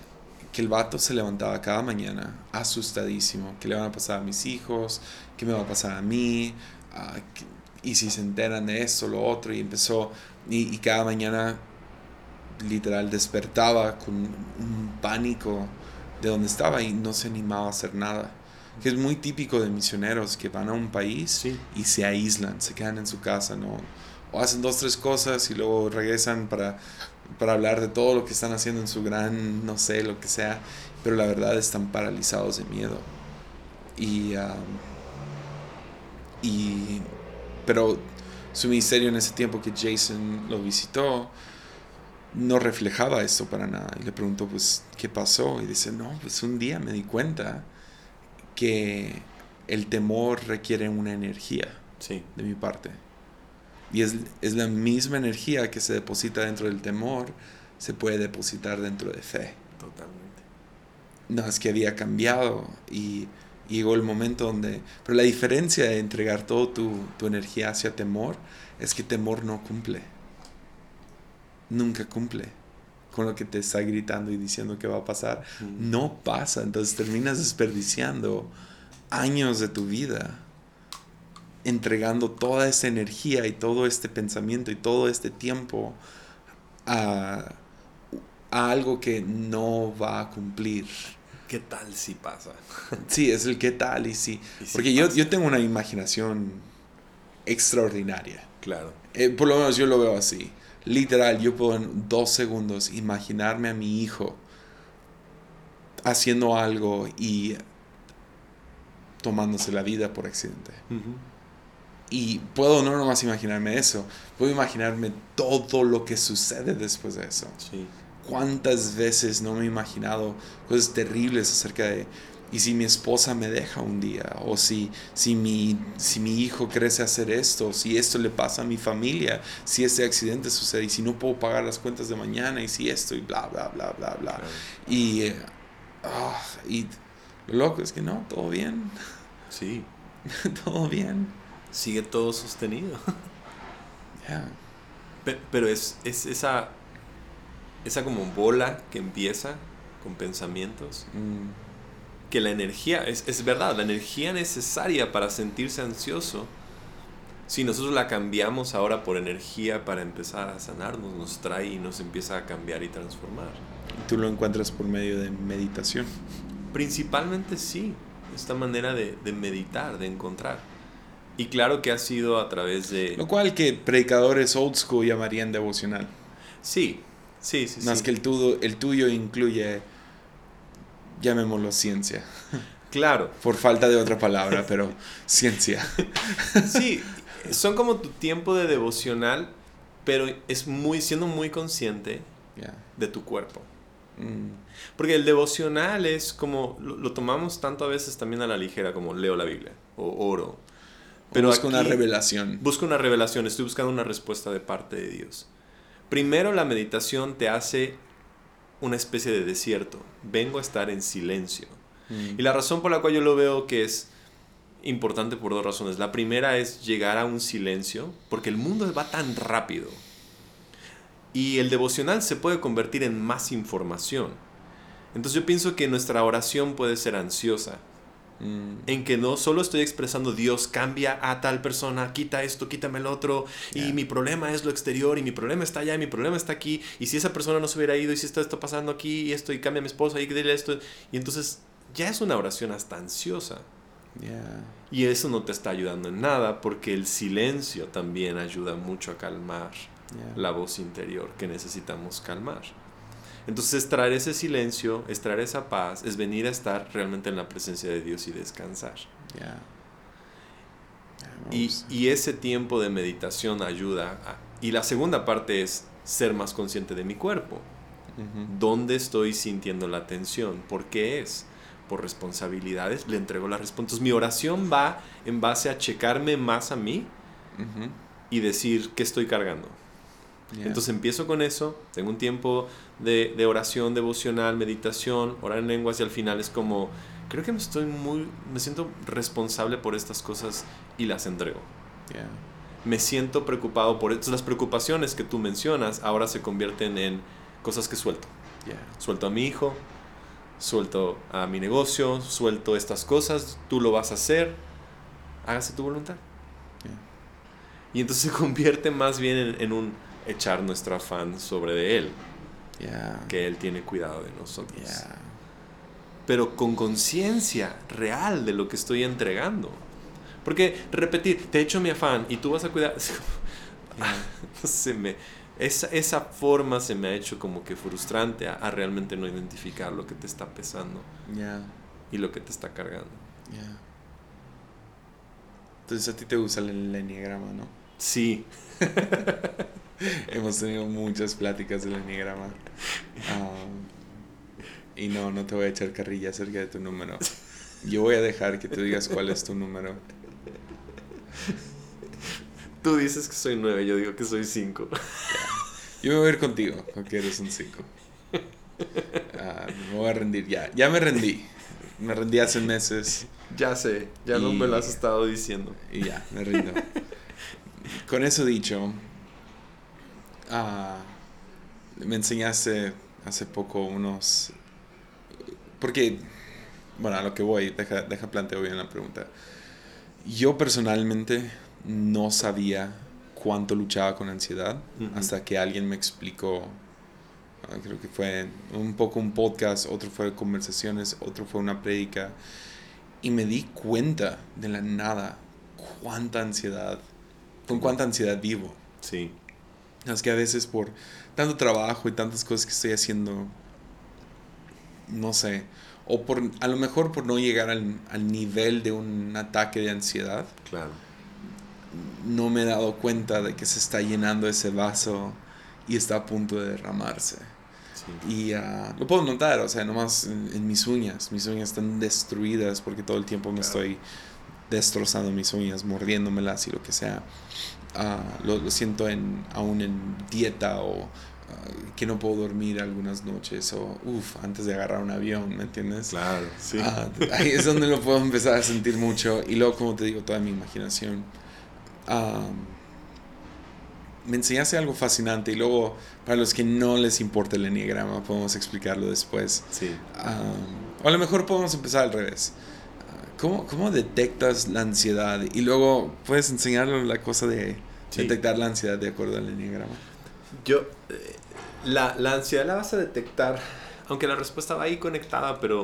que el vato se levantaba cada mañana asustadísimo, que le van a pasar a mis hijos, qué me va a pasar a mí, ah, y si se enteran de esto, lo otro, y empezó, y, y cada mañana literal despertaba con un pánico de donde estaba y no se animaba a hacer nada. Que es muy típico de misioneros que van a un país y se aíslan, se quedan en su casa, ¿no? O hacen dos, tres cosas y luego regresan para, para hablar de todo lo que están haciendo en su gran, no sé, lo que sea. Pero la verdad están paralizados de miedo. Y, y pero su ministerio en ese tiempo que Jason lo visitó, no reflejaba esto para nada. Y le preguntó, pues, ¿qué pasó? Y dice, no, pues un día me di cuenta que el temor requiere una energía de mi parte. Y es, es, la misma energía que se deposita dentro del temor, se puede depositar dentro de fe. Totalmente. No, es que había cambiado y, llegó el momento donde... Pero la diferencia de entregar toda tu, tu energía hacia temor es que temor no cumple nunca cumple con lo que te está gritando y diciendo que va a pasar. No pasa, entonces terminas desperdiciando años de tu vida entregando toda esa energía y todo este pensamiento y todo este tiempo a, algo que no va a cumplir. ¿Qué tal si pasa? sí, es el qué tal y sí. Porque yo, yo tengo una imaginación extraordinaria. Claro. Eh, por lo menos yo lo veo así literal, yo puedo en dos segundos imaginarme a mi hijo haciendo algo y tomándose la vida por accidente. Y puedo no nomás imaginarme eso, puedo imaginarme todo lo que sucede después de eso. ¿Cuántas veces no me he imaginado cosas terribles acerca de y si mi esposa me deja un día, o si, si, mi, si mi hijo crece a hacer esto, si esto le pasa a mi familia, si este accidente sucede, y si no puedo pagar las cuentas de mañana, y si esto, y bla, bla, bla, bla, bla. Y, ah, y lo loco es que no, todo bien. Sí. todo bien. Sigue todo sostenido. Pero, es, es, esa, esa como bola que empieza con pensamientos. Mm que la energía, es, es verdad, la energía necesaria para sentirse ansioso, si nosotros la cambiamos ahora por energía para empezar a sanarnos, nos trae y nos empieza a cambiar y transformar. ¿Y tú lo encuentras por medio de meditación? Principalmente sí, esta manera de, de meditar, de encontrar. Y claro que ha sido a través de... Lo cual que predicadores old school llamarían devocional. Sí, sí, sí. Más que el tuyo, el tuyo incluye llamémoslo ciencia. Claro. Por falta de otra palabra, pero ciencia. Sí, son como tu tiempo de devocional, pero es muy, siendo muy consciente de tu cuerpo. Mm. Porque el devocional es como, lo, tomamos tanto a veces también a la ligera, como leo la Biblia o oro. Pero busco una revelación. Busco una revelación, estoy buscando una respuesta de parte de Dios. Primero la meditación te hace una especie de desierto. Vengo a estar en silencio. Mm. Y la razón por la cual yo lo veo que es importante por dos razones. La primera es llegar a un silencio, porque el mundo va tan rápido. Y el devocional se puede convertir en más información. Entonces yo pienso que nuestra oración puede ser ansiosa. Mm, En que no solo estoy expresando Dios cambia a tal persona, quita esto, quítame el otro, y mi problema es lo exterior, y mi problema está allá, y mi problema está aquí, y si esa persona no se hubiera ido, y si esto está pasando aquí, y esto, y cambia a mi esposa, y dile esto, y entonces ya es una oración hasta ansiosa. yeah, Y eso no te está ayudando en nada, porque el silencio también ayuda mucho a calmar yeah. la voz interior que necesitamos calmar. Entonces, traer ese silencio, es traer esa paz, es venir a estar realmente en la presencia de Dios y descansar. Yeah. Y, y ese tiempo de meditación ayuda. a- y la segunda parte es ser más consciente de mi cuerpo. Ujú. ¿Dónde estoy sintiendo la tensión? ¿Por qué es? ¿Por responsabilidades? Le entrego la respuesta. Entonces, mi oración va en base a checarme más a mí y decir qué estoy cargando. Yeah. Entonces empiezo con eso, tengo un tiempo de, de oración devocional, meditación, orar en lenguas y al final es como, creo que me estoy muy, me siento responsable por estas cosas y las entrego. Yeah. Me siento preocupado por esto. Las preocupaciones que tú mencionas ahora se convierten en cosas que suelto. Yeah. Suelto a mi hijo, suelto a mi negocio, suelto estas cosas, tú lo vas a hacer, hágase tu voluntad. Yeah. Y entonces se convierte más bien en, en un echar nuestro afán sobre de Él, Yeah. que Él tiene cuidado de nosotros. Yeah. Pero con conciencia real de lo que estoy entregando. Porque repetir, te echo mi afán y tú vas a cuidar. se me, esa, esa forma se me ha hecho como que frustrante a, a realmente no identificar lo que te está pesando Yeah. y lo que te está cargando. Yeah. Entonces a ti te gusta el, el enneagrama, ¿no? Sí, Hemos tenido muchas pláticas del enneagrama. Ah, y no, no te voy a echar carrilla acerca de tu número. Yo voy a dejar que tú digas cuál es tu número. tú dices que soy nueve, yo digo que soy cinco. Yo me voy a ir contigo, porque eres un 5. me voy a rendir ya. Ya me rendí. Me rendí hace meses Ya sé, ya no me lo has estado diciendo. y ya, me rindo. Con eso dicho, ah, me enseñaste hace poco unos... Porque, bueno, a lo que voy, deja, deja planteo bien la pregunta. Yo personalmente no sabía cuánto luchaba con ansiedad Ujú. hasta que alguien me explicó, ah, creo que fue un poco un podcast, otro fue conversaciones, otro fue una prédica, y me di cuenta de la nada cuánta ansiedad, con cuánta ansiedad vivo. Sí, Es que a veces por tanto trabajo y tantas cosas que estoy haciendo, no sé, o por a lo mejor por no llegar al, al nivel de un ataque de ansiedad, claro. no me he dado cuenta de que se está llenando ese vaso y está a punto de derramarse. Sí. Y ah, lo puedo notar, o sea, nomás en, en mis uñas. Mis uñas están destruidas porque todo el tiempo me Claro. estoy destrozando mis uñas, mordiéndomelas y lo que sea. Ah, lo, lo siento en, aún en dieta o ah, que no puedo dormir algunas noches o, uff, antes de agarrar un avión, ¿me entiendes? Claro, sí. Ah, ahí es donde lo puedo empezar a sentir mucho. Y luego, como te digo, toda mi imaginación. Me enseñaste algo fascinante. Y luego, para los que no les importa el enneagrama, podemos explicarlo después. sí. O a lo mejor podemos empezar al revés. ¿Cómo, ¿Cómo detectas la ansiedad? Y luego puedes enseñarle la cosa de Sí. detectar la ansiedad de acuerdo al enneagrama. Yo, eh, la, la ansiedad la vas a detectar, aunque la respuesta va ahí conectada, pero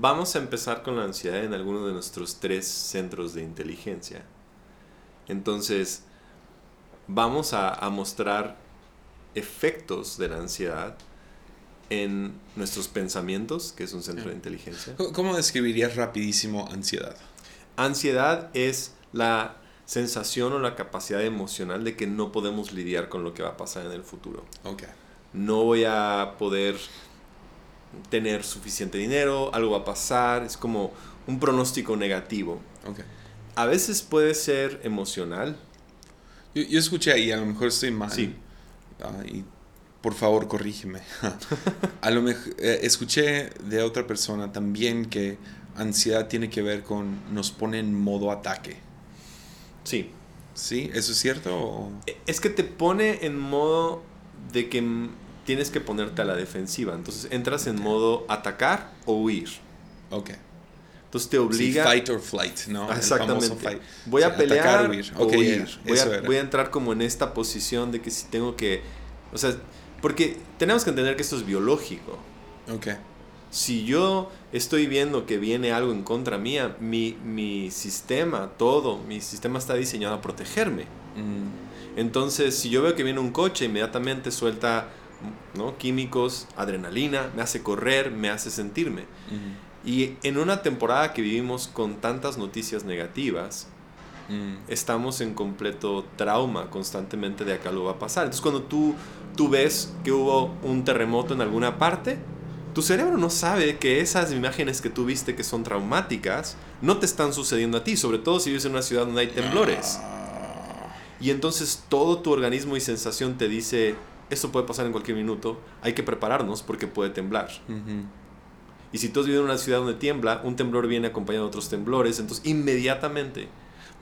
vamos a empezar con la ansiedad en alguno de nuestros tres centros de inteligencia. Entonces, vamos a, a mostrar efectos de la ansiedad en nuestros pensamientos, que es un centro de inteligencia. ¿Cómo- ¿Cómo describirías rapidísimo ansiedad? Ansiedad es la sensación o la capacidad emocional de que no podemos lidiar con lo que va a pasar en el futuro. No voy a poder tener suficiente dinero, algo va a pasar, es como un pronóstico negativo. A veces puede ser emocional. Yo, yo escuché ahí, a lo mejor estoy mal. Sí. Ah, y por favor, corrígeme. a lo mejor escuché de otra persona también que ansiedad tiene que ver con nos pone en modo ataque. Sí, ¿Sí? ¿Eso es cierto? o- E- Es que te pone en modo de que tienes que ponerte a la defensiva. Entonces entras en modo atacar o huir. Ok. Entonces te Sí, obliga... fight or flight, ¿no? Exactamente. fight. Voy O a pelear atacar, huir. o huir. ya, Voy, a, voy a entrar como en esta posición de que si tengo que... O sea, porque tenemos que entender que esto es biológico. Ok. Si yo estoy viendo que viene algo en contra mía, mi, mi sistema, todo, mi sistema está diseñado a protegerme. Mm, Entonces, si yo veo que viene un coche, inmediatamente suelta ¿no? químicos, adrenalina, me hace correr, me hace sentirme. mm, Y en una temporada que vivimos con tantas noticias negativas, mm. estamos en completo trauma constantemente de que algo va a pasar. Entonces, cuando tú, tú ves que hubo un terremoto en alguna parte, tu cerebro no sabe que esas imágenes que tú viste que son traumáticas no te están sucediendo a ti, sobre todo si vives en una ciudad donde hay temblores. Y entonces todo tu organismo y sensación te dice, esto puede pasar en cualquier minuto, hay que prepararnos porque puede temblar. Y si tú has vivido en una ciudad donde tiembla, un temblor viene acompañado de otros temblores, entonces inmediatamente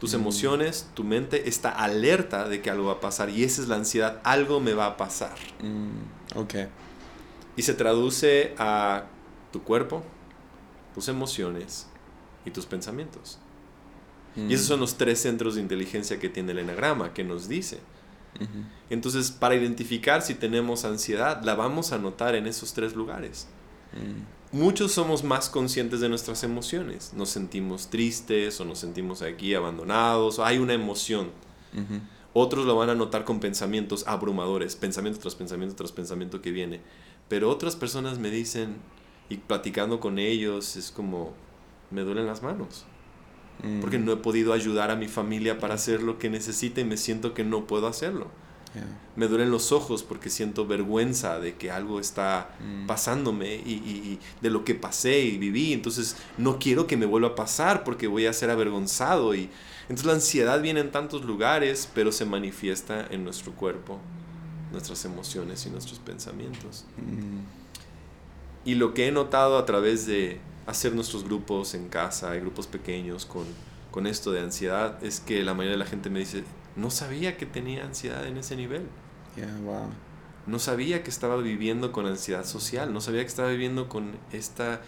tus emociones, tu mente está alerta de que algo va a pasar y esa es la ansiedad, algo me va a pasar. Mm, ok. Y se traduce a tu cuerpo, tus emociones y tus pensamientos. Y esos Mm, son los tres centros de inteligencia que tiene el enagrama, que nos dice. Entonces, para identificar si tenemos ansiedad, la vamos a notar en esos tres lugares. Mm, Muchos somos más conscientes de nuestras emociones. Nos sentimos tristes o nos sentimos aquí abandonados o hay una emoción. Otros lo van a notar con pensamientos abrumadores, pensamiento tras pensamiento tras pensamiento que viene. Pero otras personas me dicen, y platicando con ellos, es como, me duelen las manos. Mm, Porque no he podido ayudar a mi familia para hacer lo que necesita y me siento que no puedo hacerlo. Yeah. Me duelen los ojos porque siento vergüenza de que algo está Mm. pasándome y, y- y de lo que pasé y viví. Entonces no quiero que me vuelva a pasar porque voy a ser avergonzado. Y entonces la ansiedad viene en tantos lugares, pero se manifiesta en nuestro cuerpo, nuestras emociones y nuestros pensamientos. Mm, Y lo que he notado a través de hacer nuestros grupos en casa, y grupos pequeños con, con esto de ansiedad, es que la mayoría de la gente me dice, no sabía que tenía ansiedad en ese nivel. yeah, wow. No sabía que estaba viviendo con ansiedad social, no sabía que estaba viviendo con esta,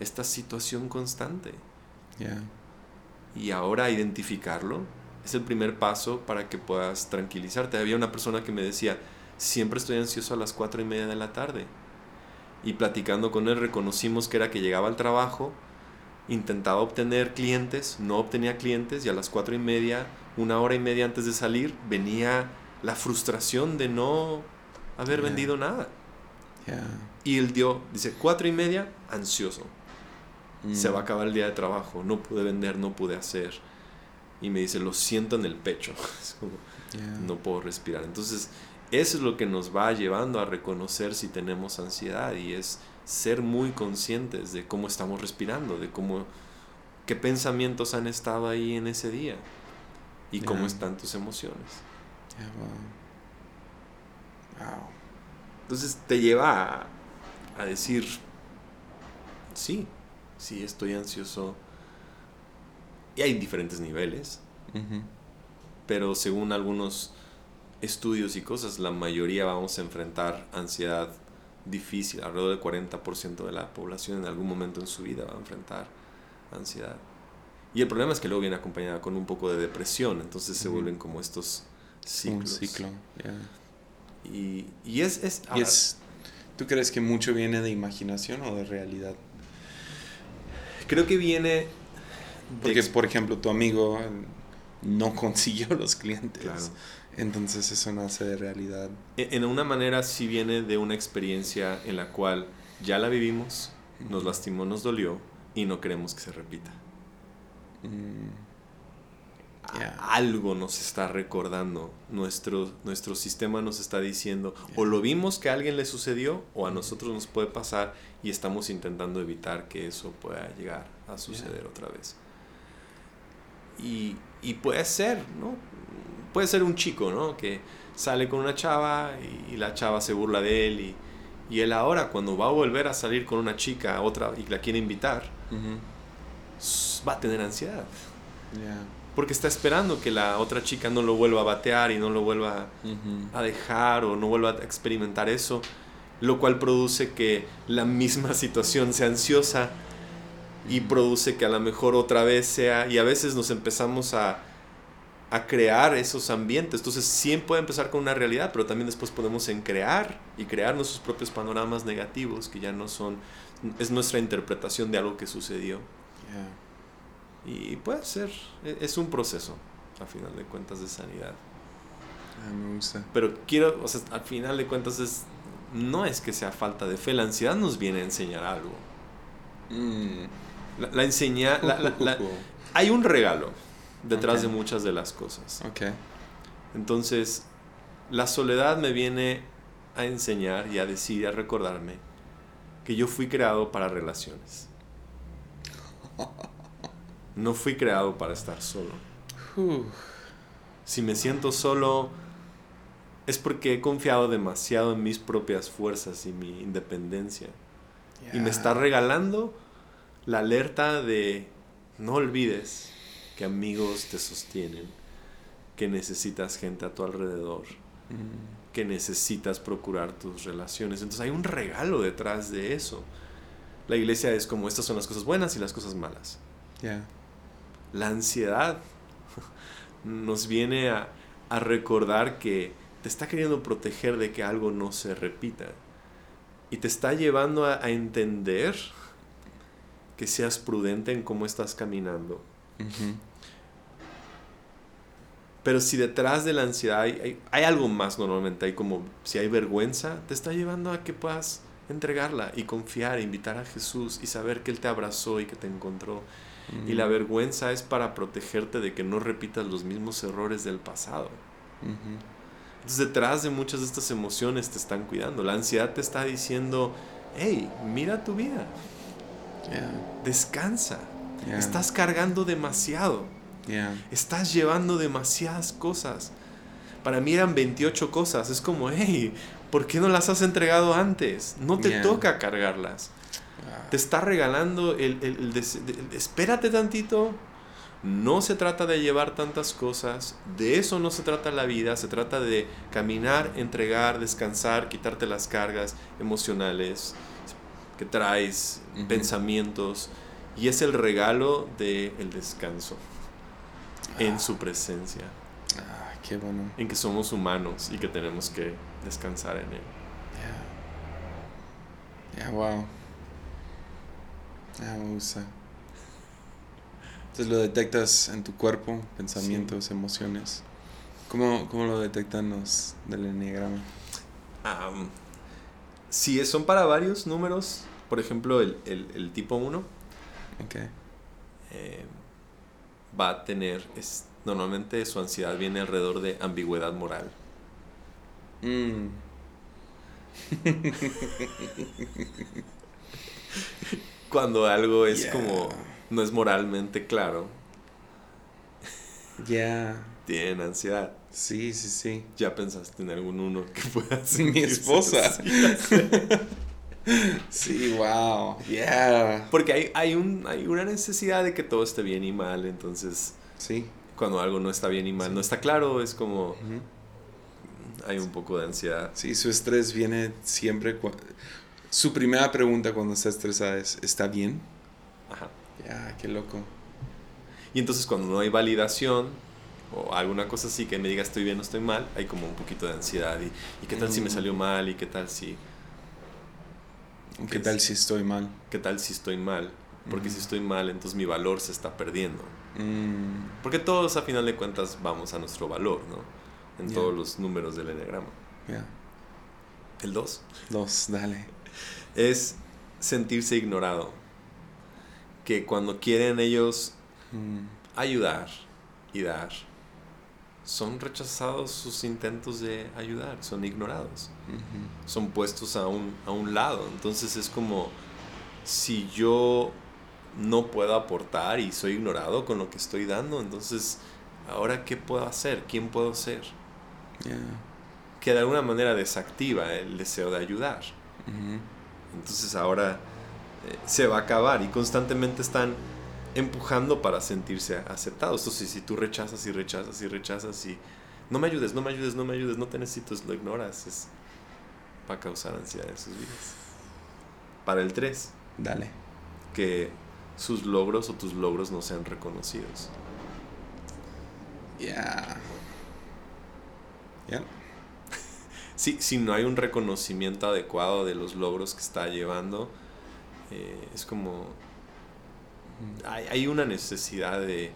esta situación constante. Yeah. Y ahora identificarlo es el primer paso para que puedas tranquilizarte. Había una persona que me decía, siempre estoy ansioso a las cuatro y media de la tarde. Y platicando con él reconocimos que era que llegaba al trabajo, intentaba obtener clientes, no obtenía clientes y a las cuatro y media, una hora y media antes de salir, venía la frustración de no haber vendido nada. Yeah. Y él dio, dice, cuatro y media, ansioso. Se Mm, va a acabar el día de trabajo, no pude vender, no pude hacer. Y me dice, lo siento en el pecho. Es como, yeah. no puedo respirar. Entonces, eso es lo que nos va llevando a reconocer si tenemos ansiedad y es ser muy conscientes de cómo estamos respirando, de cómo, qué pensamientos han estado ahí en ese día y cómo están tus emociones. Yeah, wow. Wow. Entonces te lleva a, a decir, sí, sí estoy ansioso. Y hay diferentes niveles, pero según algunos estudios y cosas, la mayoría vamos a enfrentar ansiedad difícil. Alrededor del 40% de la población en algún momento en su vida va a enfrentar ansiedad. Y el problema es que luego viene acompañada con un poco de depresión, entonces se vuelven como estos Un ciclos. ciclo. yeah. Y, y es... es, ¿Y ahora, es, ¿Tú crees que mucho viene de imaginación o de realidad? Creo que viene... Porque, por ejemplo, tu amigo no consiguió los clientes. Claro. Entonces eso nace de realidad. En en una manera sí viene de una experiencia en la cual ya la vivimos, nos lastimó, nos dolió y no queremos que se repita. Mm, Yeah. Algo nos está recordando, nuestro, nuestro sistema nos está diciendo, o lo vimos que a alguien le sucedió o a nosotros nos puede pasar y estamos intentando evitar que eso pueda llegar a suceder otra vez. Y, y puede ser, ¿no? Puede ser un chico, ¿no? Que sale con una chava y, y la chava se burla de él y, y él ahora cuando va a volver a salir con una chica, otra, y la quiere invitar, va a tener ansiedad. Yeah. porque está esperando que la otra chica no lo vuelva a batear y no lo vuelva a dejar o no vuelva a experimentar eso, lo cual produce que la misma situación sea ansiosa y produce que a lo mejor otra vez sea, y a veces nos empezamos a, a crear esos ambientes. Entonces sí puede empezar con una realidad, pero también después podemos en crear y crear nuestros propios panoramas negativos que ya no son, es nuestra interpretación de algo que sucedió. Yeah. Y puede ser, e- es un proceso, a final de cuentas, de sanidad. Ah, me gusta. Pero quiero, o sea, al final de cuentas es, no es que sea falta de fe, la ansiedad nos viene a enseñar algo. Mm. La, la enseña, la- la- la- hay un regalo detrás de muchas de las cosas. Ok. Entonces, la soledad me viene a enseñar y a decir y a recordarme que yo fui creado para relaciones. No fui creado para estar solo. Si me siento solo es porque he confiado demasiado en mis propias fuerzas y mi independencia. Y me está regalando la alerta de no olvides que amigos te sostienen, que necesitas gente a tu alrededor, Mm. que necesitas procurar tus relaciones. Entonces hay un regalo detrás de eso. La iglesia es como estas son las cosas buenas y las cosas malas. Yeah. La ansiedad nos viene a, a recordar que te está queriendo proteger de que algo no se repita. Y te está llevando a, a entender que seas prudente en cómo estás caminando. Pero si detrás de la ansiedad hay, hay- hay algo más normalmente, hay como si hay vergüenza, te está llevando a que puedas entregarla y confiar, e invitar a Jesús y saber que Él te abrazó y que te encontró. Y la vergüenza es para protegerte de que no repitas los mismos errores del pasado. Entonces detrás de muchas de estas emociones te están cuidando. La ansiedad te está diciendo, hey, mira tu vida, Yeah. descansa. Yeah. Estás cargando demasiado. Yeah. Estás llevando demasiadas cosas. Para mí eran 28 cosas. Es como, hey, ¿por qué no las has entregado antes? No te Yeah. toca cargarlas. Ah, Te está regalando el, el- el des- de- el- espérate tantito. No se trata de llevar tantas cosas, de eso no se trata la vida, se trata de caminar, entregar, descansar, quitarte las cargas emocionales que traes, pensamientos, y es el regalo del descanso en Ah. su presencia, ah, qué bueno. en que somos humanos y que tenemos que descansar en él. Yeah. Yeah, wow. Ah, me gusta. Entonces lo detectas en tu cuerpo, pensamientos, emociones. ¿Cómo, cómo lo detectan los del enneagrama? Am, si son para varios números, por ejemplo, el, el- el tipo 1 Ok. eh, va a tener, es, normalmente su ansiedad viene alrededor de ambigüedad moral. Mm. Cuando algo es Yeah. como, no es moralmente claro, Ya. tienen ansiedad. Sí, sí, sí. Ya pensaste en algún uno que pueda Mi sentirse esposa. Sí, wow. Yeah. Porque hay, hay, un, hay una necesidad de que todo esté bien y mal, entonces Sí. cuando algo no está bien y mal, Sí. no está claro, es como. Hay un poco de ansiedad. Sí, su estrés viene siempre. Su primera pregunta cuando está estresada es: ¿está bien? Ajá. Ya, qué loco. Y entonces cuando no hay validación o alguna cosa así que me diga estoy bien o estoy mal, hay como un poquito de ansiedad. ¿Y, y qué tal si me Mm. salió mal? ¿Y qué tal si, ¿Qué tal si estoy mal? qué tal si estoy mal? Porque si Ujú. estoy mal, entonces mi valor se está perdiendo. Mm, Porque todos a final de cuentas vamos a nuestro valor, ¿no? En todos los números del enegrama. ya. El 2 Dos, dale. es sentirse ignorado. Que cuando quieren ellos Mm, ayudar y dar, son rechazados sus intentos de ayudar, son ignorados, son puestos a un, a un lado. Entonces es como si yo no puedo aportar y soy ignorado con lo que estoy dando, entonces ahora qué puedo hacer, quién puedo ser, Que de alguna manera desactiva el deseo de ayudar. Entonces ahora eh, se va a acabar y constantemente están empujando para sentirse aceptados. Entonces, si tú rechazas y rechazas y rechazas y no me ayudes, no me ayudes, no me ayudes, no te necesito, lo ignoras, es, va a causar ansiedad en sus vidas. Para el 3. Dale. Que sus logros o tus logros no sean reconocidos. Ya. Ya. Sí, si no hay un reconocimiento adecuado de los logros que está llevando, eh, es como... Hay, hay una necesidad de,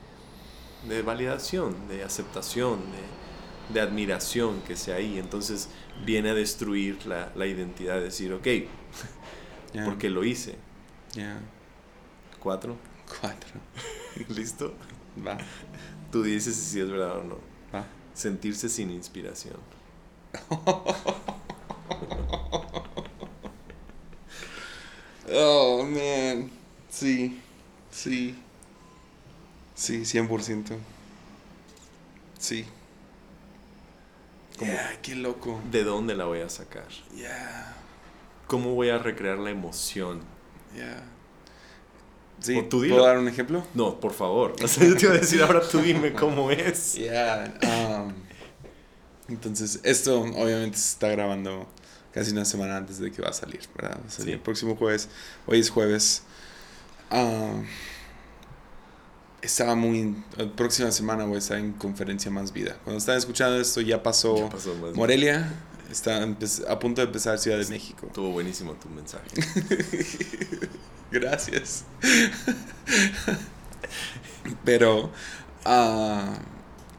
de validación, de aceptación, de, de admiración que sea ahí. Entonces viene a destruir la, la identidad, de decir, ok, porque lo hice. Ya. Cuatro. Cuatro. ¿Listo? Va. Tú dices si es verdad o no. Sentirse sin inspiración. Oh, man. Sí. Sí. Sí, 100%. Sí. Como- qué loco. ¿De dónde la voy a sacar? Ya. ¿Cómo voy a recrear la emoción? Ya. Sí, tú. ¿puedo dar un ejemplo? No, por favor. O sea, yo te iba a decir, ahora tú dime cómo es. Ya. um, entonces, esto obviamente se está grabando casi una semana antes de que va a salir, ¿verdad? Va a salir Sí. el próximo jueves. Hoy es jueves. Um, estaba muy... La próxima semana voy a estar en Conferencia Más Vida. Cuando están escuchando esto ya pasó, Ya pasó. Morelia. Está a punto de empezar Ciudad de México. Estuvo buenísimo tu mensaje. Gracias. Pero ah,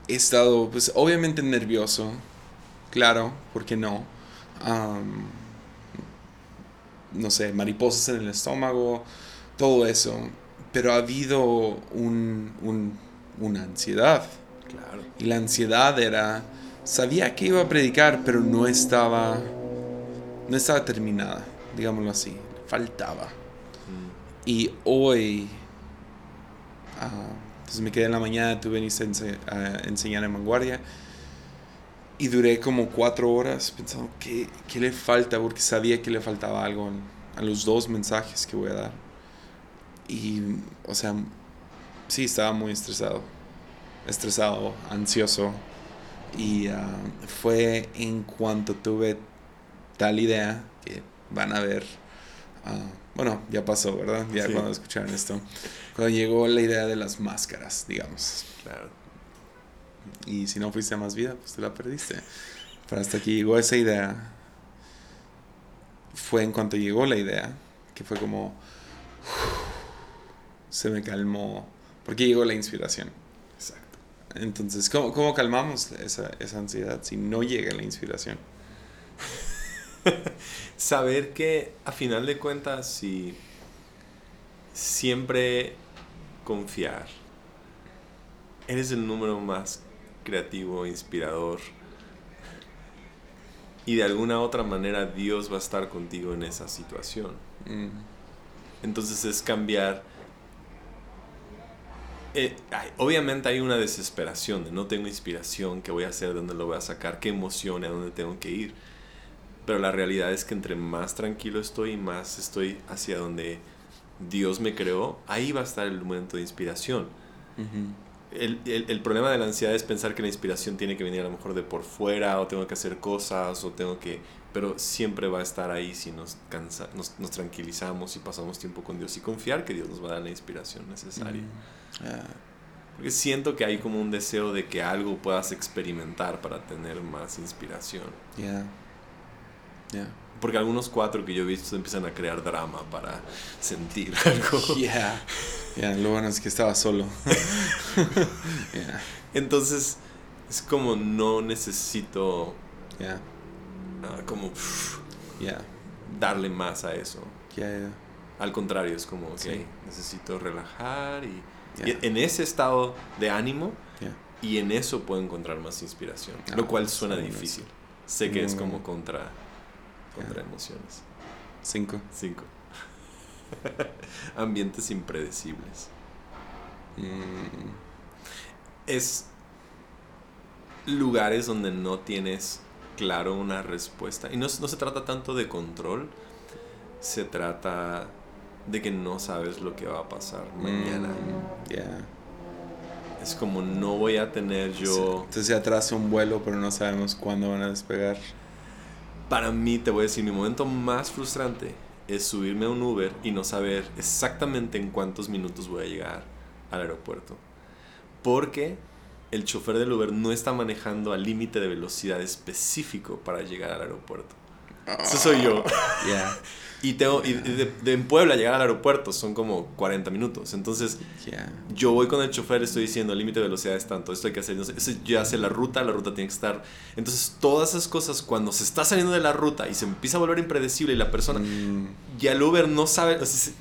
he estado, pues obviamente nervioso. Claro, ¿por qué no? No sé, mariposas en el estómago, todo eso. Pero ha habido un, un- una ansiedad. Claro. Y la ansiedad era, sabía que iba a predicar, pero no estaba, no estaba terminada, digámoslo así, faltaba. Y hoy, ah, pues me quedé en la mañana, veniste a, ense- a enseñar en vanguardia. Y duré como cuatro horas pensando, ¿qué, qué le falta? Porque sabía que le faltaba algo en- a los dos mensajes que voy a dar. Y, o sea, sí, estaba muy estresado. Estresado, ansioso. Y ah, fue en cuanto tuve tal idea que van a ver. ah, bueno, ya pasó, ¿verdad? Ya Sí. cuando escucharon esto. Cuando llegó la idea de las máscaras, digamos. Claro. Y si no fuiste a más vida, pues te la perdiste. Pero hasta que llegó esa idea, fue en cuanto llegó la idea, que fue como, se me calmó, porque llegó la inspiración. Exacto. Entonces, ¿cómo, cómo calmamos esa, esa ansiedad si no llega la inspiración? Saber que a final de cuentas, si siempre confiar, eres el número más creativo, inspirador. Y de alguna otra manera Dios va a estar contigo en esa situación. Mm, Entonces es cambiar. eh, obviamente hay una desesperación de no tengo inspiración, qué voy a hacer, de dónde lo voy a sacar, qué emoción, a dónde tengo que ir. Pero la realidad es que entre más tranquilo estoy y más estoy hacia donde Dios me creó, ahí va a estar el momento de inspiración. El, el- el problema de la ansiedad es pensar que la inspiración tiene que venir a lo mejor de por fuera o tengo que hacer cosas o tengo que... Pero siempre va a estar ahí si nos, cansa, nos, nos tranquilizamos y pasamos tiempo con Dios y confiar que Dios nos va a dar la inspiración necesaria. ah, Porque siento que hay como un deseo de que algo puedas experimentar para tener más inspiración. Ya. Porque algunos cuatro que yo he visto empiezan a crear drama para sentir algo. Ya. Ya, lo bueno es que estaba solo. Ya. Entonces es como no necesito Ya. ah, como pff, Ya. darle más a eso. Ya. ya. Al contrario, es como, ok, Sí. necesito relajar y, en ese estado de ánimo y en eso puedo encontrar más inspiración. Ah, lo cual suena difícil. Sé que es como contra, contra emociones. Cinco. Cinco. Ambientes impredecibles. Mm, Es lugares donde no tienes claro una respuesta. Y no, no se trata tanto de control, se trata de que no sabes lo que va a pasar mañana. Mm, yeah. Es como no voy a tener yo... Entonces se atrasa un vuelo, pero no sabemos cuándo van a despegar. Para mí, te voy a decir, mi momento más frustrante es subirme a un Uber y no saber exactamente en cuántos minutos voy a llegar al aeropuerto. Porque el chofer del Uber no está manejando al límite de velocidad específico para llegar al aeropuerto. Eso soy yo. Yeah. Y, tengo, y de, de en Puebla llegar al aeropuerto son como 40 minutos. Entonces, Yeah. yo voy con el chofer, estoy diciendo, el límite de velocidad es tanto, esto hay que hacer, no sé, ya sé la ruta, la ruta tiene que estar. Entonces, todas esas cosas, cuando se está saliendo de la ruta y se empieza a volver impredecible y la persona, Mm, y el Uber no sabe, o, sea, se-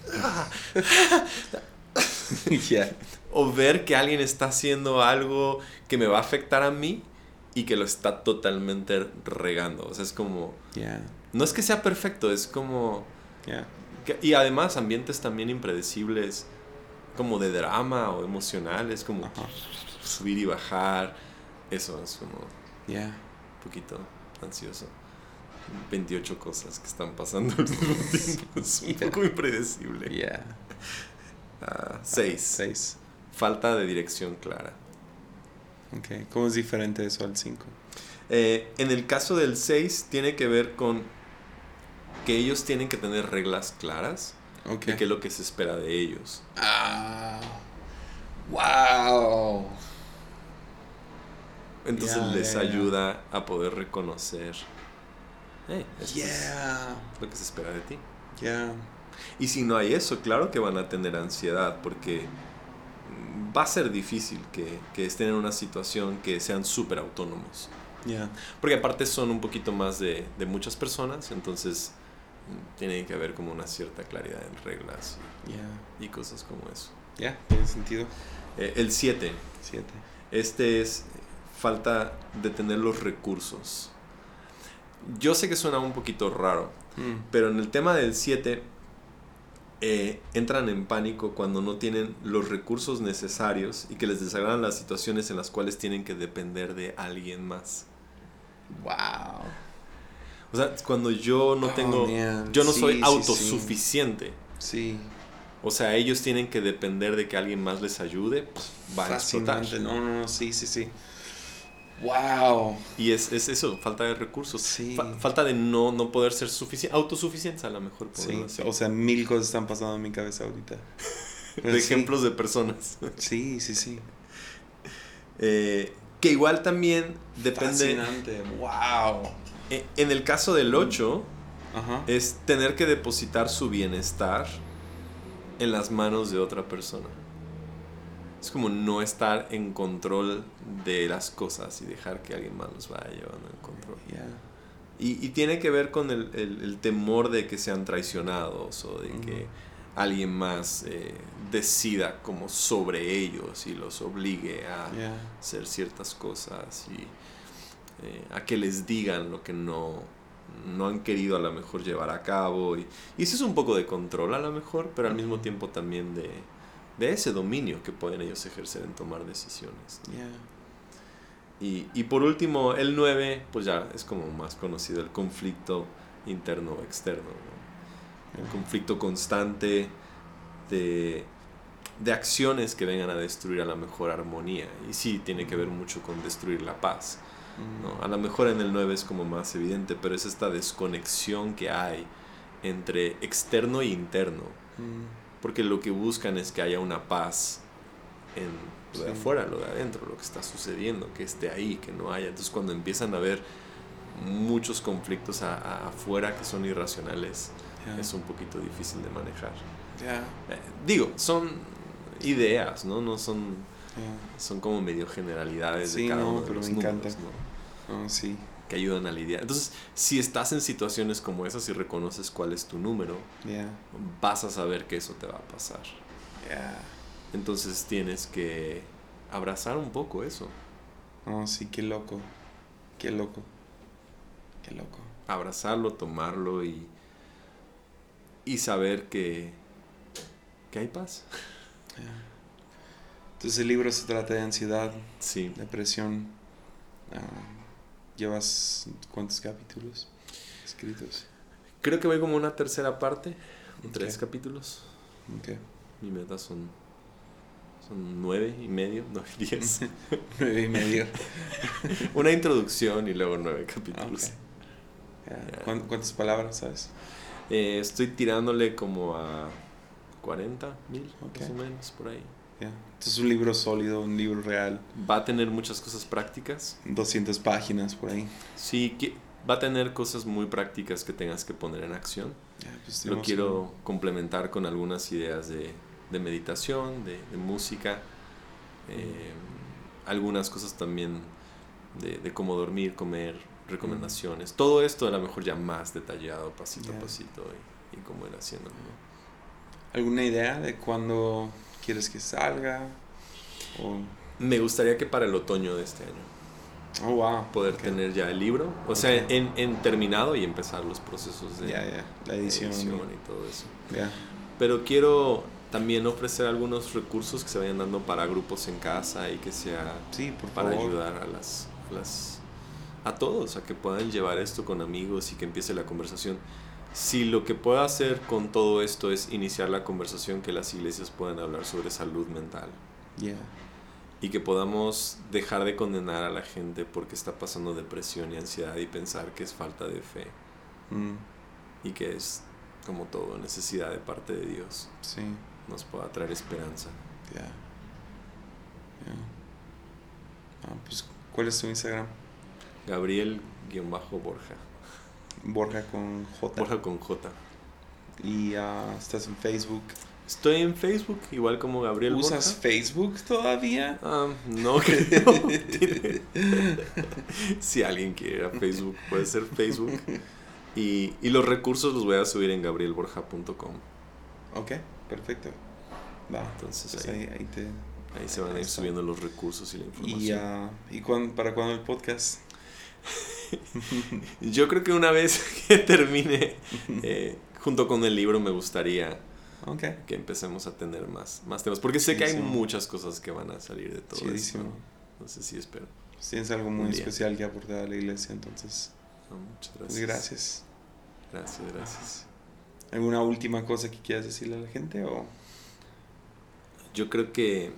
yeah. o ver que alguien está haciendo algo que me va a afectar a mí y que lo está totalmente regando. O sea, es como, Yeah. No es que sea perfecto, es como... Yeah. que- y además ambientes también impredecibles, como de drama o emocionales, como subir y bajar. Eso es como Yeah. un poquito ansioso. 28 cosas que están pasando al mismo tiempo. Es un poco impredecible. Yeah. 6. Seis. Falta de dirección clara. Ok. ¿Cómo es diferente eso al 5? Eh, en el caso del 6 tiene que ver con que ellos tienen que tener reglas claras Ok. de qué es lo que se espera de ellos. Ah. Wow. Entonces les ayuda a poder reconocer "Hey, es lo que se espera de ti. Yeah. Y si no hay eso, claro que van a tener ansiedad porque mm, va a ser difícil que, que estén en una situación que sean súper autónomos. Yeah. Porque aparte son un poquito más de, de muchas personas, entonces tienen que haber como una cierta claridad en reglas Yeah. y, y cosas como eso. Yeah. Tiene sentido. Eh, el 7, Siete. este es falta de tener los recursos. Yo sé que suena un poquito raro, Mm. pero en el tema del 7 eh, entran en pánico cuando no tienen los recursos necesarios y que les desagradan las situaciones en las cuales tienen que depender de alguien más. Wow. O sea, cuando yo no Oh, tengo, yo no Sí, soy sí. autosuficiente. Sí. O sea, ellos tienen que depender de que alguien más les ayude, pues, a explotar. Fascinante. No, no, no. Sí, sí, sí. Wow. Y es, es eso, falta de recursos. Sí. Fa- falta de no, no poder ser suficiente, autosuficientes a lo mejor. Sí. así. O sea, mil cosas están pasando en mi cabeza ahorita. De ejemplos de personas. Sí, sí, sí. Eh, que igual también depende. Fascinante. Wow. En el caso del 8, Ajá. es tener que depositar su bienestar en las manos de otra persona. Es como no estar en control de las cosas y dejar que alguien más los vaya llevando en control. Yeah. Y, y tiene que ver con el, el- el temor de que sean traicionados o de que alguien más eh, decida como sobre ellos y los obligue a Yeah. hacer ciertas cosas y eh, a que les digan lo que no, no han querido a lo mejor llevar a cabo. Y, y eso es un poco de control a lo mejor, pero al mismo tiempo también de, de ese dominio que pueden ellos ejercer en tomar decisiones. ¿no? Yeah. Y, y por último, el 9, pues ya es como más conocido, el conflicto interno o externo. ¿no? El conflicto constante de, de acciones que vengan a destruir a la mejor armonía. Y sí, tiene que ver mucho con destruir la paz. ¿No? A lo mejor en el 9 es como más evidente, pero es esta desconexión que hay entre externo e interno. Mm. Porque lo que buscan es que haya una paz en lo de Sí. afuera, lo de adentro, lo que está sucediendo, que esté ahí, que no haya. Entonces cuando empiezan a haber muchos conflictos a- a- afuera que son irracionales, Yeah. es un poquito difícil de manejar. Yeah. Eh, digo, son ideas, ¿no? No son, Yeah. son como medio generalidades Sí, de cada no, uno de pero los me números, encanta. ¿no? Oh, sí. Que ayudan a lidiar. Entonces, si estás en situaciones como esas y reconoces cuál es tu número, Yeah. vas a saber que eso te va a pasar. Yeah. Entonces tienes que abrazar un poco eso. Oh, sí, qué loco. Qué loco. Qué loco. Abrazarlo, tomarlo y, y saber que, que hay paz. Yeah. Entonces el libro se trata de ansiedad, Sí. depresión. Ah, ¿Llevas cuántos capítulos escritos? Creo que voy como una tercera parte. tres capítulos. Ok. Mi meta son, son nueve y medio, nueve, diez. Nueve y medio. Una introducción y luego nueve capítulos. Ok. Ya. Ya. ¿Cuán- ¿Cuántas palabras sabes? Eh, estoy tirándole como a 40 mil, más o menos, por ahí. Ya. Entonces un libro sólido, un libro real. Va a tener muchas cosas prácticas. 200 páginas por ahí. Sí, qui- va a tener cosas muy prácticas que tengas que poner en acción. Ya, pues, Lo quiero complementar con algunas ideas de, de meditación, de, de música, eh, algunas cosas también de, de cómo dormir, comer, recomendaciones. Todo esto a lo mejor ya más detallado, pasito Ya. a pasito, y, y cómo ir haciéndolo. ¿no? un- ¿Alguna idea de cuándo quieres que salga? O... Me gustaría que para el otoño de este año Oh, wow. poder Ok. tener ya el libro, o sea, Ok. en, en terminado y empezar los procesos de Ya, ya. La edición. edición y todo eso. Pero quiero también ofrecer algunos recursos que se vayan dando para grupos en casa y que sea Sí, por para favor. ayudar a las, a las a todos a que puedan llevar esto con amigos y que empiece la conversación. Si lo que puedo hacer con todo esto es iniciar la conversación que las iglesias puedan hablar sobre salud mental Ya. y que podamos dejar de condenar a la gente porque está pasando depresión y ansiedad y pensar que es falta de fe Mm, y que es como todo necesidad de parte de Dios sí. nos pueda traer esperanza. Ya. Ya. Ah, pues, ¿cuál es tu Instagram? Gabriel-Borja. Borja con J. Borja con J. Y ah, estás en Facebook. Estoy en Facebook, igual como Gabriel ¿Usas Borja. Facebook todavía? Ah, no creo. Si alguien quiere ir a Facebook, puede ser Facebook. Y, y los recursos los voy a subir en gabrielborja.com. Ok, perfecto. Va. Entonces Pues ahí, ahí, te... ahí se van a ir subiendo los recursos y la información. ¿Y, ah, ¿y cuán- para cuándo el podcast? Yo creo que una vez que termine, eh, junto con el libro, me gustaría que empecemos a tener más, más temas. Porque sé que hay muchas cosas que van a salir de todo Chidísimo. esto. Entonces sí espero. Pues tienes algo muy especial que aportar a la iglesia, entonces... No, muchas Pues gracias. gracias. Gracias, gracias. ¿Alguna última cosa que quieras decirle a la gente o...? Yo creo que,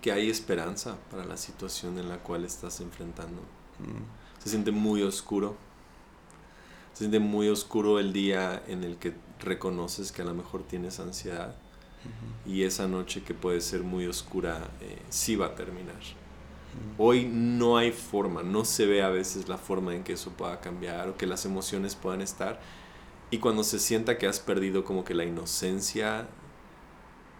que hay esperanza para la situación en la cual estás enfrentando. Mm, Se siente muy oscuro. Se siente muy oscuro el día en el que reconoces que a lo mejor tienes ansiedad y esa noche que puede ser muy oscura eh, sí va a terminar. Hoy no hay forma, no se ve a veces la forma en que eso pueda cambiar o que las emociones puedan estar. Y cuando se sienta que has perdido como que la inocencia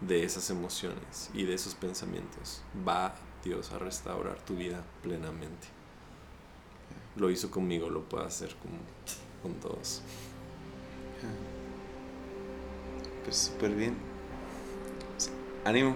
de esas emociones y de esos pensamientos, va Dios a restaurar tu vida plenamente. Lo hizo conmigo, lo puede hacer con, con todos. Ya. Pues súper bien. Pues, ánimo.